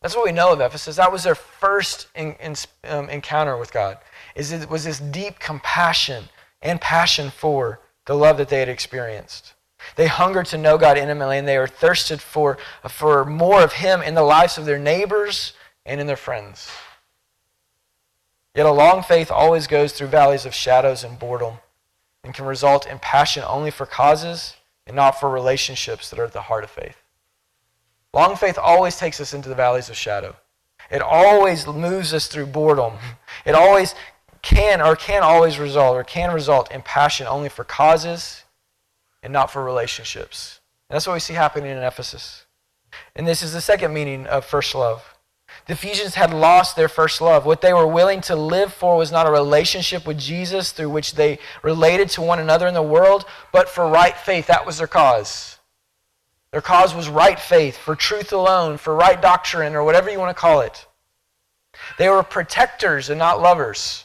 That's what we know of Ephesus. That was their first in, in, um, encounter with God. Is it was this deep compassion and passion for the love that they had experienced. They hungered to know God intimately, and they were thirsted for, for more of Him in the lives of their neighbors and in their friends. Yet a long faith always goes through valleys of shadows and boredom and can result in passion only for causes and not for relationships that are at the heart of faith. Long faith always takes us into the valleys of shadow. It always moves us through boredom. It always can or can always result or can result in passion only for causes and not for relationships. And that's what we see happening in Ephesus. And this is the second meaning of first love. The Ephesians had lost their first love. What they were willing to live for was not a relationship with Jesus through which they related to one another in the world, but for right faith. That was their cause. Their cause was right faith, for truth alone, for right doctrine, or whatever you want to call it. They were protectors and not lovers.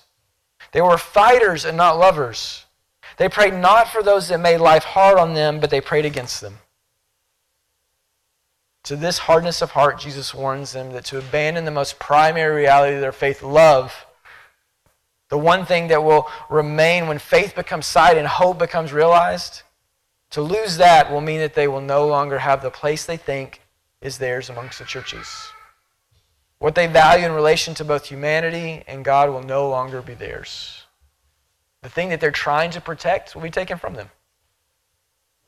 They were fighters and not lovers. They prayed not for those that made life hard on them, but they prayed against them. To this hardness of heart, Jesus warns them that to abandon the most primary reality of their faith, love, the one thing that will remain when faith becomes sight and hope becomes realized, to lose that will mean that they will no longer have the place they think is theirs amongst the churches. What they value in relation to both humanity and God will no longer be theirs. The thing that they're trying to protect will be taken from them.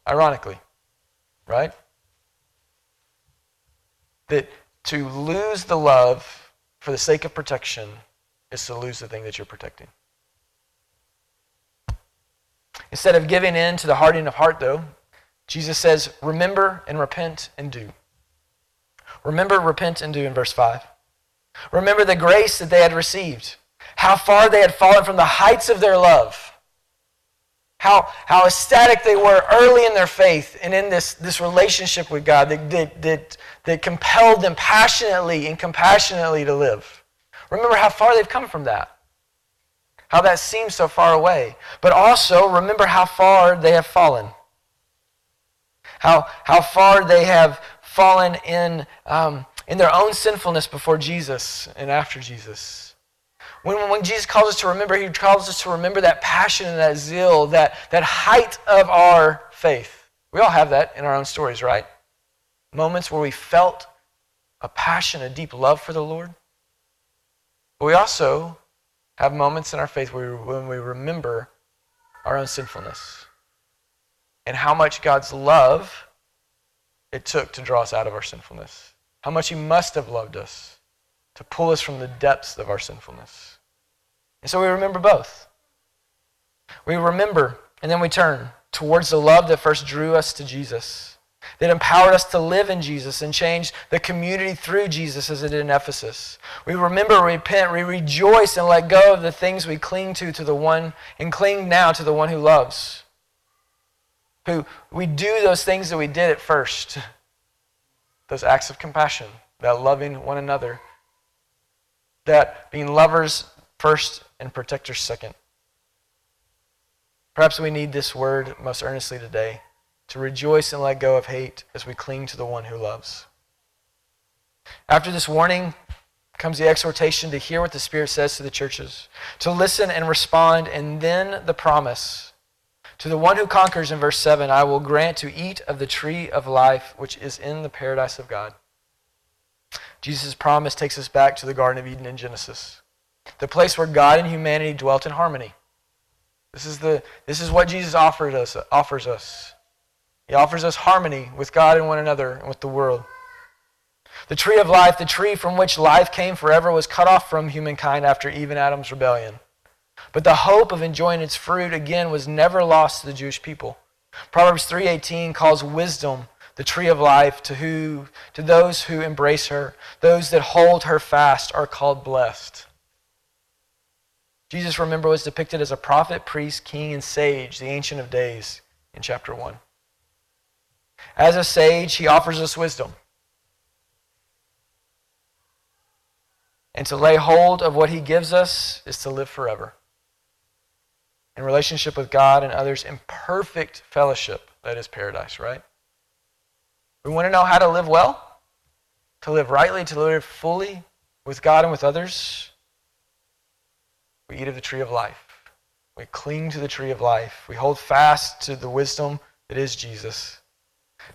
Ironically, right? that to lose the love for the sake of protection is to lose the thing that you're protecting. Instead of giving in to the hardening of heart, though, Jesus says, Remember and repent and do. Remember, repent, and do in verse 5. Remember the grace that they had received, how far they had fallen from the heights of their love how, how ecstatic they were early in their faith and in this, this relationship with God that, that, that, that compelled them passionately and compassionately to live. Remember how far they've come from that. How that seems so far away. But also remember how far they have fallen. How, how far they have fallen in, um, in their own sinfulness before Jesus and after Jesus. When, when Jesus calls us to remember, he calls us to remember that passion and that zeal, that, that height of our faith. We all have that in our own stories, right? Moments where we felt a passion, a deep love for the Lord. But we also have moments in our faith where, when we remember our own sinfulness and how much God's love it took to draw us out of our sinfulness. How much He must have loved us to pull us from the depths of our sinfulness. And so we remember both. We remember and then we turn towards the love that first drew us to Jesus, that empowered us to live in Jesus and change the community through Jesus as it did in Ephesus. We remember, repent, we rejoice, and let go of the things we cling to to the one and cling now to the one who loves. Who we do those things that we did at first, those acts of compassion, that loving one another, that being lovers first and protectors second. Perhaps we need this word most earnestly today to rejoice and let go of hate as we cling to the one who loves. After this warning comes the exhortation to hear what the Spirit says to the churches, to listen and respond, and then the promise. To the one who conquers in verse 7, I will grant to eat of the tree of life which is in the paradise of God. Jesus' promise takes us back to the Garden of Eden in Genesis, the place where God and humanity dwelt in harmony. This is, the, this is what Jesus offers us, offers us. He offers us harmony with God and one another and with the world. The tree of life, the tree from which life came forever, was cut off from humankind after Eve and Adam's rebellion. But the hope of enjoying its fruit again was never lost to the Jewish people. Proverbs 3:18 calls wisdom the tree of life to who to those who embrace her. Those that hold her fast are called blessed. Jesus, remember, was depicted as a prophet, priest, king, and sage, the Ancient of Days, in chapter 1. As a sage, he offers us wisdom. And to lay hold of what he gives us is to live forever. In relationship with God and others, in perfect fellowship. That is paradise, right? We want to know how to live well, to live rightly, to live fully with God and with others. We eat of the tree of life. We cling to the tree of life. We hold fast to the wisdom that is Jesus.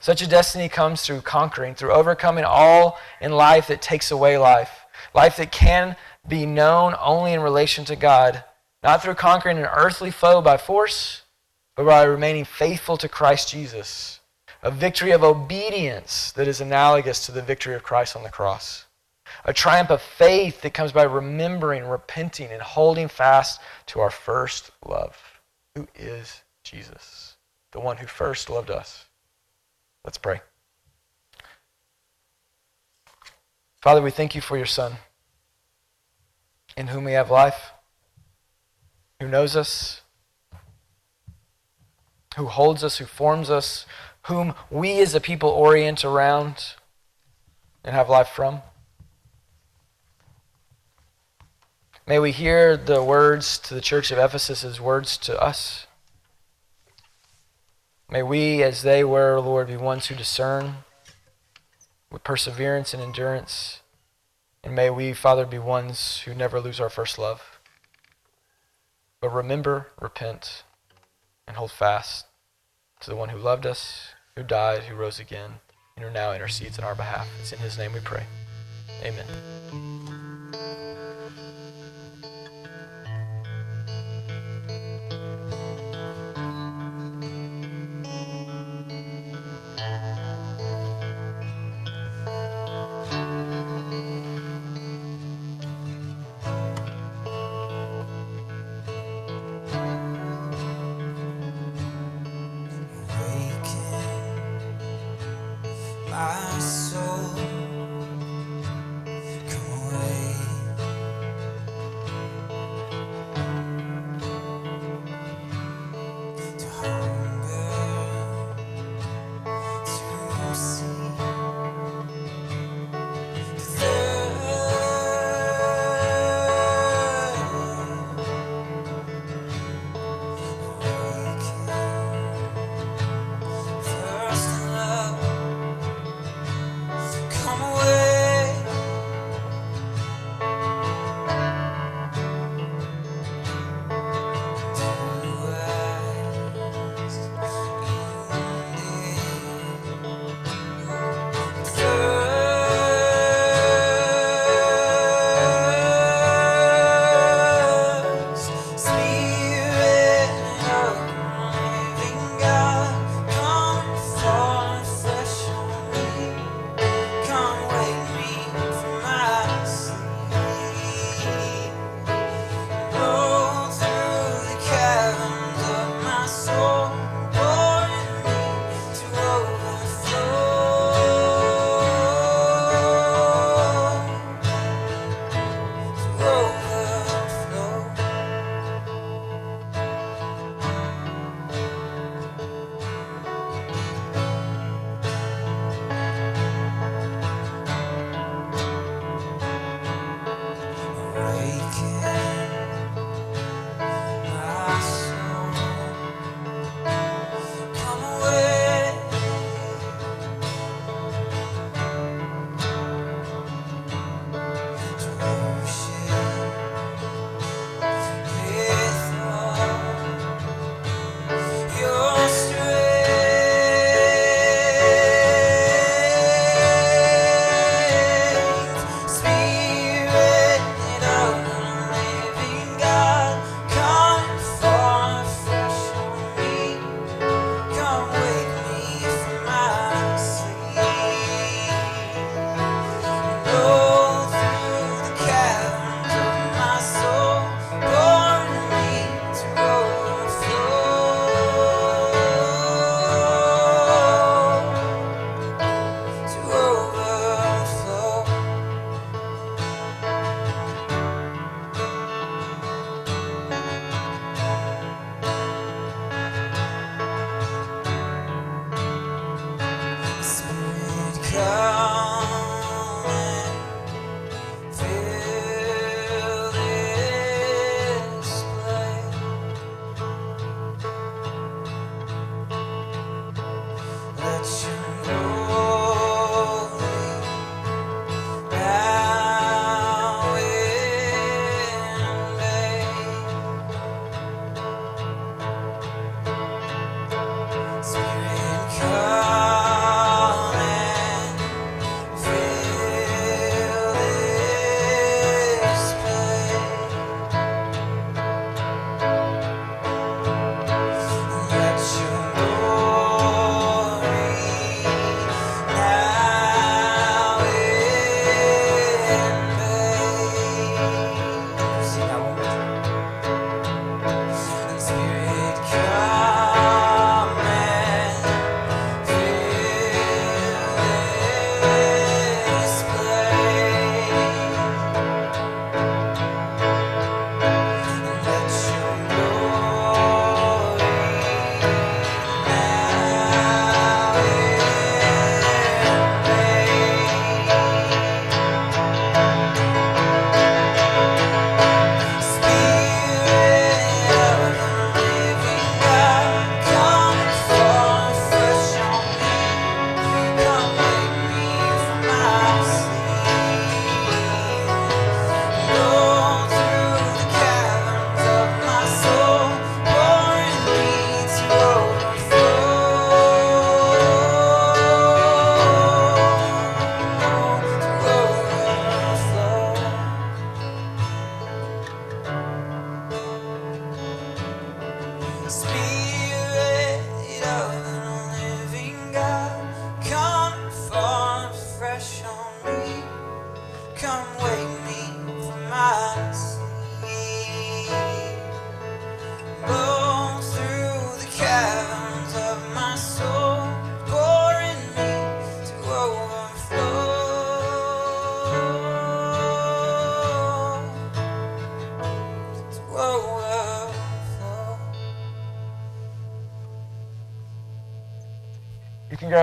Such a destiny comes through conquering, through overcoming all in life that takes away life. Life that can be known only in relation to God, not through conquering an earthly foe by force, but by remaining faithful to Christ Jesus. A victory of obedience that is analogous to the victory of Christ on the cross. A triumph of faith that comes by remembering, repenting, and holding fast to our first love, who is Jesus, the one who first loved us. Let's pray. Father, we thank you for your Son, in whom we have life, who knows us, who holds us, who forms us, whom we as a people orient around and have life from. May we hear the words to the church of Ephesus as words to us. May we, as they were, Lord, be ones who discern with perseverance and endurance. And may we, Father, be ones who never lose our first love. But remember, repent, and hold fast to the one who loved us, who died, who rose again, and who now intercedes in our behalf. It's in his name we pray. Amen.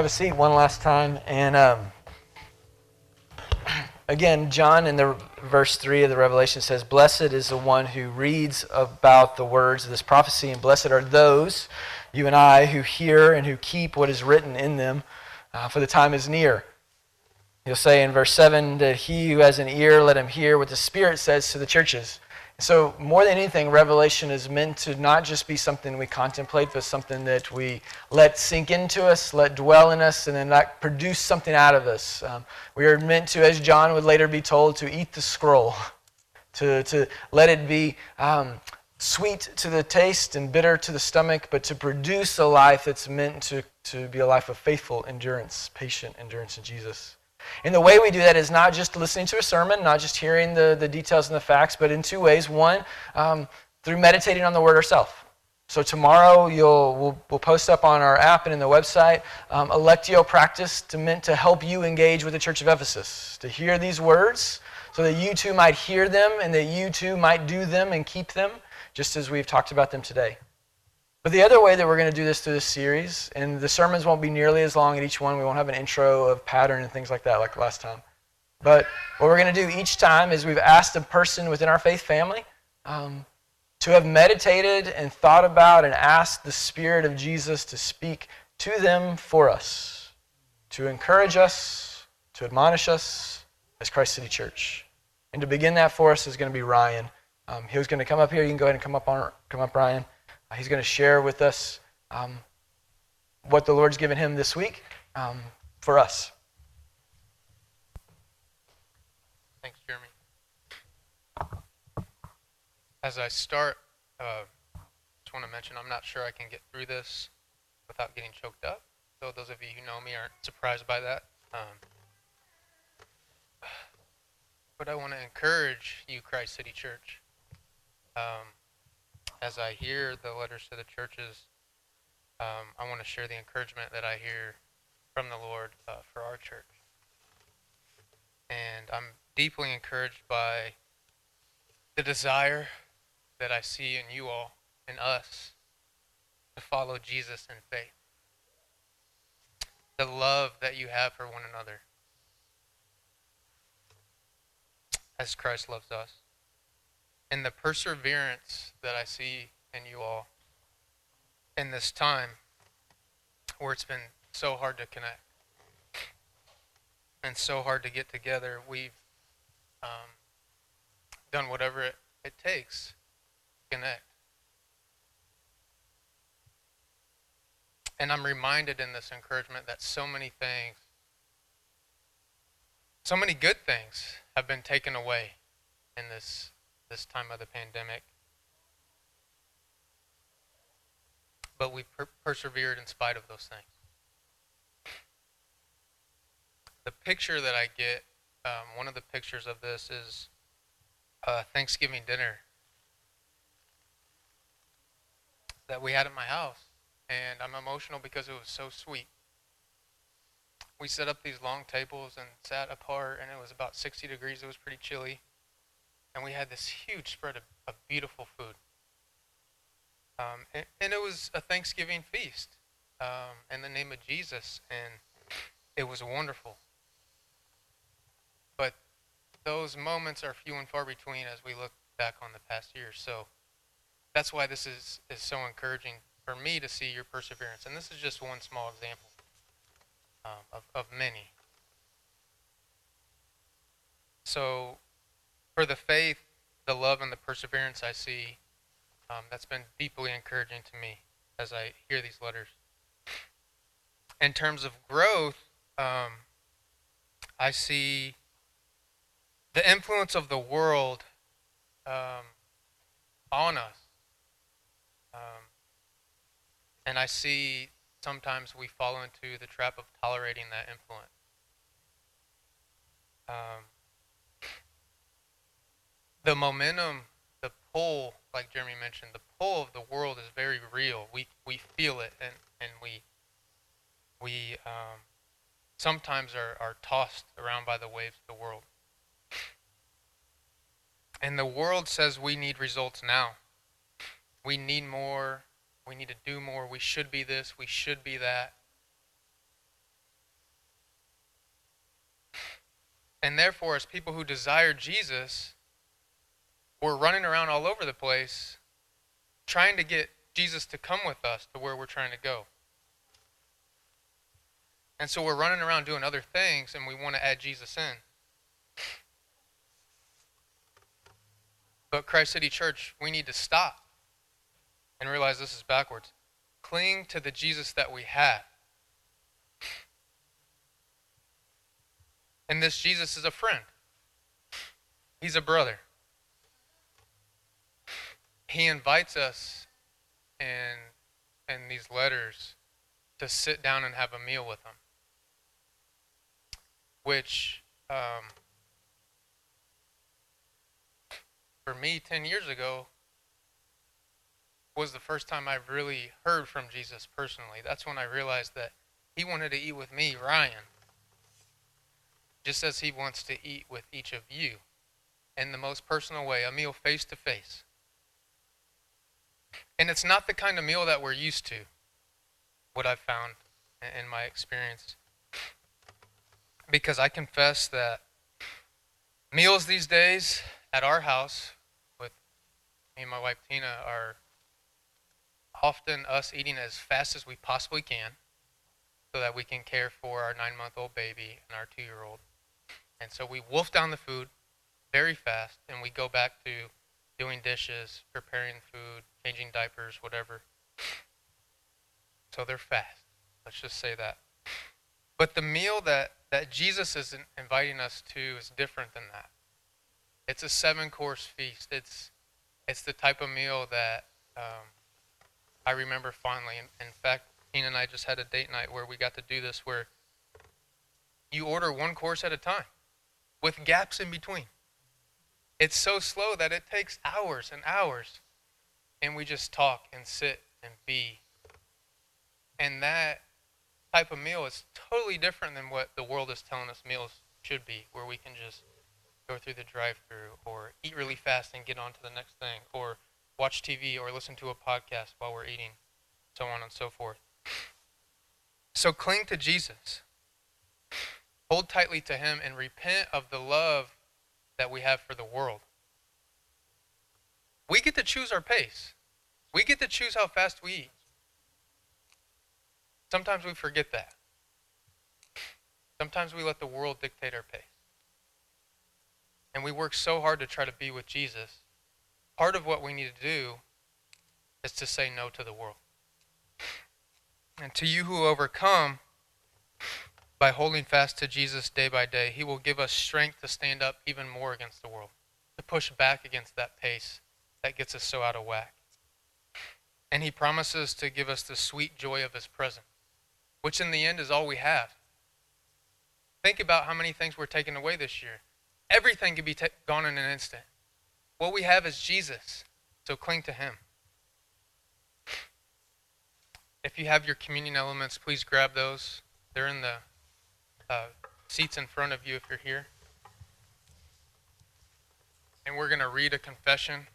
A seat one last time. And um, again, John in the verse 3 of the Revelation says, Blessed is the one who reads about the words of this prophecy, and blessed are those, you and I, who hear and who keep what is written in them, uh, for the time is near. He'll say in verse 7 that he who has an ear, let him hear what the Spirit says to the churches. So, more than anything, Revelation is meant to not just be something we contemplate, but something that we let sink into us, let dwell in us, and then let produce something out of us. Um, we are meant to, as John would later be told, to eat the scroll, to, to let it be um, sweet to the taste and bitter to the stomach, but to produce a life that's meant to, to be a life of faithful endurance, patient endurance in Jesus. And the way we do that is not just listening to a sermon, not just hearing the, the details and the facts, but in two ways. One, um, through meditating on the Word ourselves. So tomorrow you'll we'll, we'll, post up on our app and in the website um, lectio practice to meant to help you engage with the Church of Ephesus to hear these words, so that you too might hear them and that you too might do them and keep them, just as we've talked about them today. But the other way that we're going to do this through this series, and the sermons won't be nearly as long at each one, we won't have an intro of pattern and things like that like last time. But what we're going to do each time is we've asked a person within our faith family um, to have meditated and thought about and asked the Spirit of Jesus to speak to them for us, to encourage us, to admonish us as Christ City Church. And to begin that for us is going to be Ryan. Um, he was going to come up here. You can go ahead and come up on, come up, Ryan. He's going to share with us um, what the Lord's given him this week um, for us. Thanks, Jeremy. As I start, uh, just want to mention I'm not sure I can get through this without getting choked up. So those of you who know me aren't surprised by that. Um, but I want to encourage you, Christ City Church. Um, as I hear the letters to the churches, um, I want to share the encouragement that I hear from the Lord uh, for our church. And I'm deeply encouraged by the desire that I see in you all, in us, to follow Jesus in faith. The love that you have for one another as Christ loves us and the perseverance that I see in you all in this time where it's been so hard to connect and so hard to get together. We've um, done whatever it, it takes to connect. And I'm reminded in this encouragement that so many things, so many good things have been taken away in this this time of the pandemic. But we per- persevered in spite of those things. The picture that I get, um, one of the pictures of this is a Thanksgiving dinner that we had at my house. And I'm emotional because it was so sweet. We set up these long tables and sat apart, and it was about 60 degrees. It was pretty chilly and we had this huge spread of, of beautiful food. Um, and, and, it was a Thanksgiving feast um, in the name of Jesus, and it was wonderful. But those moments are few and far between as we look back on the past year. So that's why this is, is so encouraging for me to see your perseverance. And this is just one small example um, of, of many. So for the faith, the love, and the perseverance I see, um, that's been deeply encouraging to me as I hear these letters. In terms of growth, um, I see the influence of the world um, on us. Um, and I see sometimes we fall into the trap of tolerating that influence. Um, the momentum, the pull, like Jeremy mentioned, the pull of the world is very real. We we feel it, and and we we um, sometimes are are tossed around by the waves of the world. And the world says we need results now. We need more. We need to do more. We should be this. We should be that. And therefore, as people who desire Jesus, we're running around all over the place trying to get Jesus to come with us to where we're trying to go. And so we're running around doing other things and we want to add Jesus in. But Christ City Church, we need to stop and realize this is backwards. Cling to the Jesus that we have. And this Jesus is a friend, he's a brother. He invites us in, in these letters to sit down and have a meal with him, which um, for me 10 years ago was the first time I've really heard from Jesus personally. That's when I realized that he wanted to eat with me, Ryan, just as he wants to eat with each of you in the most personal way, a meal face to face. And it's not the kind of meal that we're used to, what I've found in my experience. Because I confess that meals these days at our house with me and my wife Tina are often us eating as fast as we possibly can so that we can care for our nine month old baby and our two year old. And so we wolf down the food very fast and we go back to doing dishes, preparing food, changing diapers, whatever. So they're fast. Let's just say that. But the meal that, that Jesus is inviting us to is different than that. It's a seven course feast. It's, it's the type of meal that um, I remember fondly. In, in fact, Tina and I just had a date night where we got to do this where you order one course at a time with gaps in between. It's so slow that it takes hours and hours. And we just talk and sit and be. And that type of meal is totally different than what the world is telling us meals should be, where we can just go through the drive through or eat really fast and get on to the next thing or watch TV or listen to a podcast while we're eating, so on and so forth. So cling to Jesus. Hold tightly to him and repent of the love that we have for the world. We get to choose our pace. We get to choose how fast we eat. Sometimes we forget that. Sometimes we let the world dictate our pace. And we work so hard to try to be with Jesus. Part of what we need to do is to say no to the world. And to you who overcome, by holding fast to Jesus day by day, He will give us strength to stand up even more against the world, to push back against that pace that gets us so out of whack. And He promises to give us the sweet joy of His presence, which in the end is all we have. Think about how many things were taken away this year. Everything could be gone in an instant. What we have is Jesus, so cling to Him. If you have your communion elements, please grab those. They're in the uh, seats in front of you if you're here. And we're going to read a confession.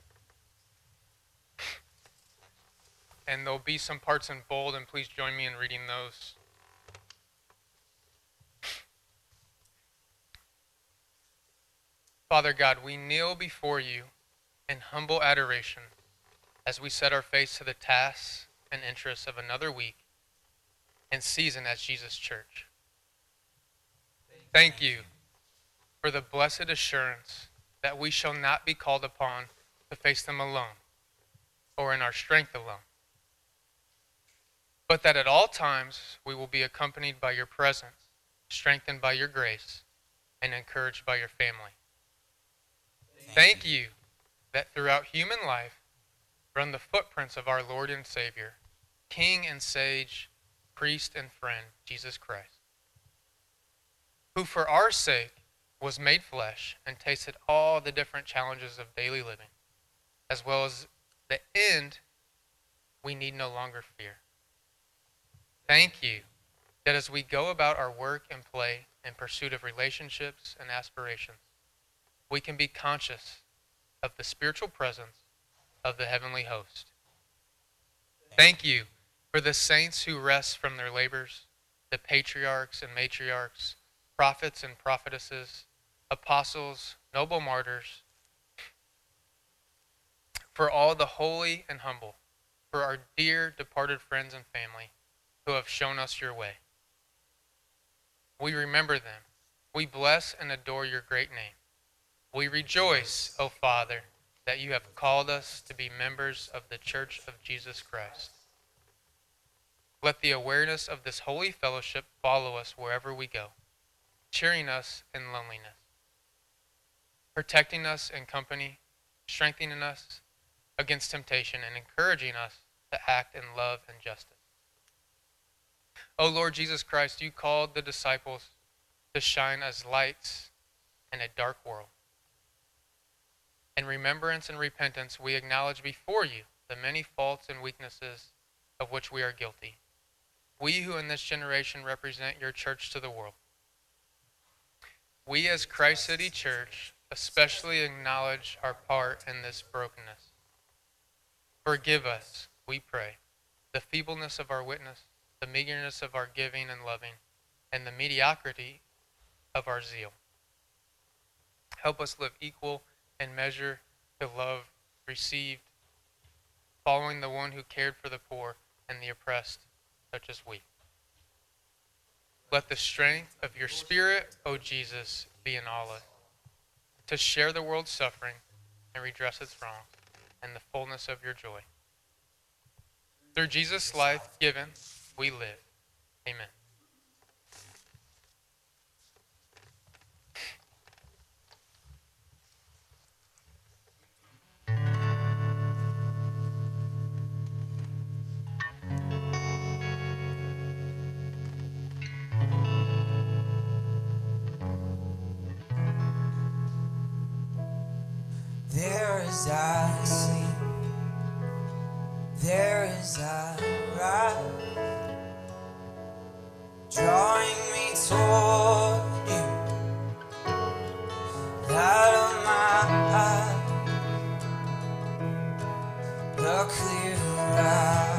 And there'll be some parts in bold, and please join me in reading those. Father God, we kneel before you in humble adoration as we set our face to the tasks and interests of another week and season as Jesus' church. Thank you for the blessed assurance that we shall not be called upon to face them alone or in our strength alone, but that at all times we will be accompanied by your presence, strengthened by your grace, and encouraged by your family. Thank you that throughout human life run the footprints of our Lord and Savior, King and Sage, Priest and Friend, Jesus Christ who for our sake was made flesh and tasted all the different challenges of daily living, as well as the end we need no longer fear. Thank you that as we go about our work and play in pursuit of relationships and aspirations, we can be conscious of the spiritual presence of the heavenly host. Thank you for the saints who rest from their labors, the patriarchs and matriarchs prophets and prophetesses apostles, noble martyrs, for all the holy and humble, for our dear departed friends and family who have shown us your way. We remember them. We bless and adore your great name. We rejoice, O Father, that you have called us to be members of the Church of Jesus Christ. Let the awareness of this holy fellowship follow us wherever we go, cheering us in loneliness, protecting us in company, strengthening us against temptation, and encouraging us to act in love and justice. O Lord Jesus Christ, you called the disciples to shine as lights in a dark world. In remembrance and repentance, we acknowledge before you the many faults and weaknesses of which we are guilty. We who in this generation represent your church to the world. We as Christ City Church especially acknowledge our part in this brokenness. Forgive us, we pray, the feebleness of our witness, the meagerness of our giving and loving, and the mediocrity of our zeal. Help us live equal and measure the love received, following the one who cared for the poor and the oppressed, such as we. Let the strength of your Spirit, O Jesus, be in all us, to share the world's suffering and redress its wrongs, and the fullness of your joy. Through Jesus' life given, we live. Amen. As I sleep, there as I rise, drawing me toward you. Out of my eyes, the clear eyes,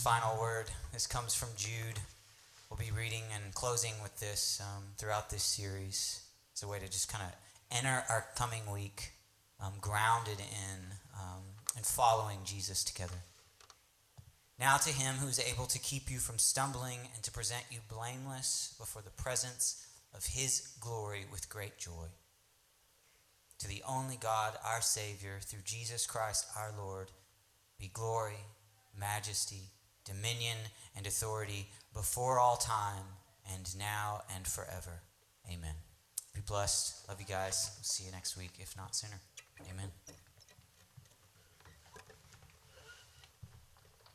final word. This comes from Jude. We'll be reading and closing with this um, throughout this series. It's a way to just kind of enter our coming week um, grounded in um, and following Jesus together. Now to him who is able to keep you from stumbling and to present you blameless before the presence of his glory with great joy. To the only God, our Savior, through Jesus Christ our Lord, be glory, majesty, dominion, and authority before all time, and now and forever. Amen. Be blessed. Love you guys. See you next week, if not sooner. Amen.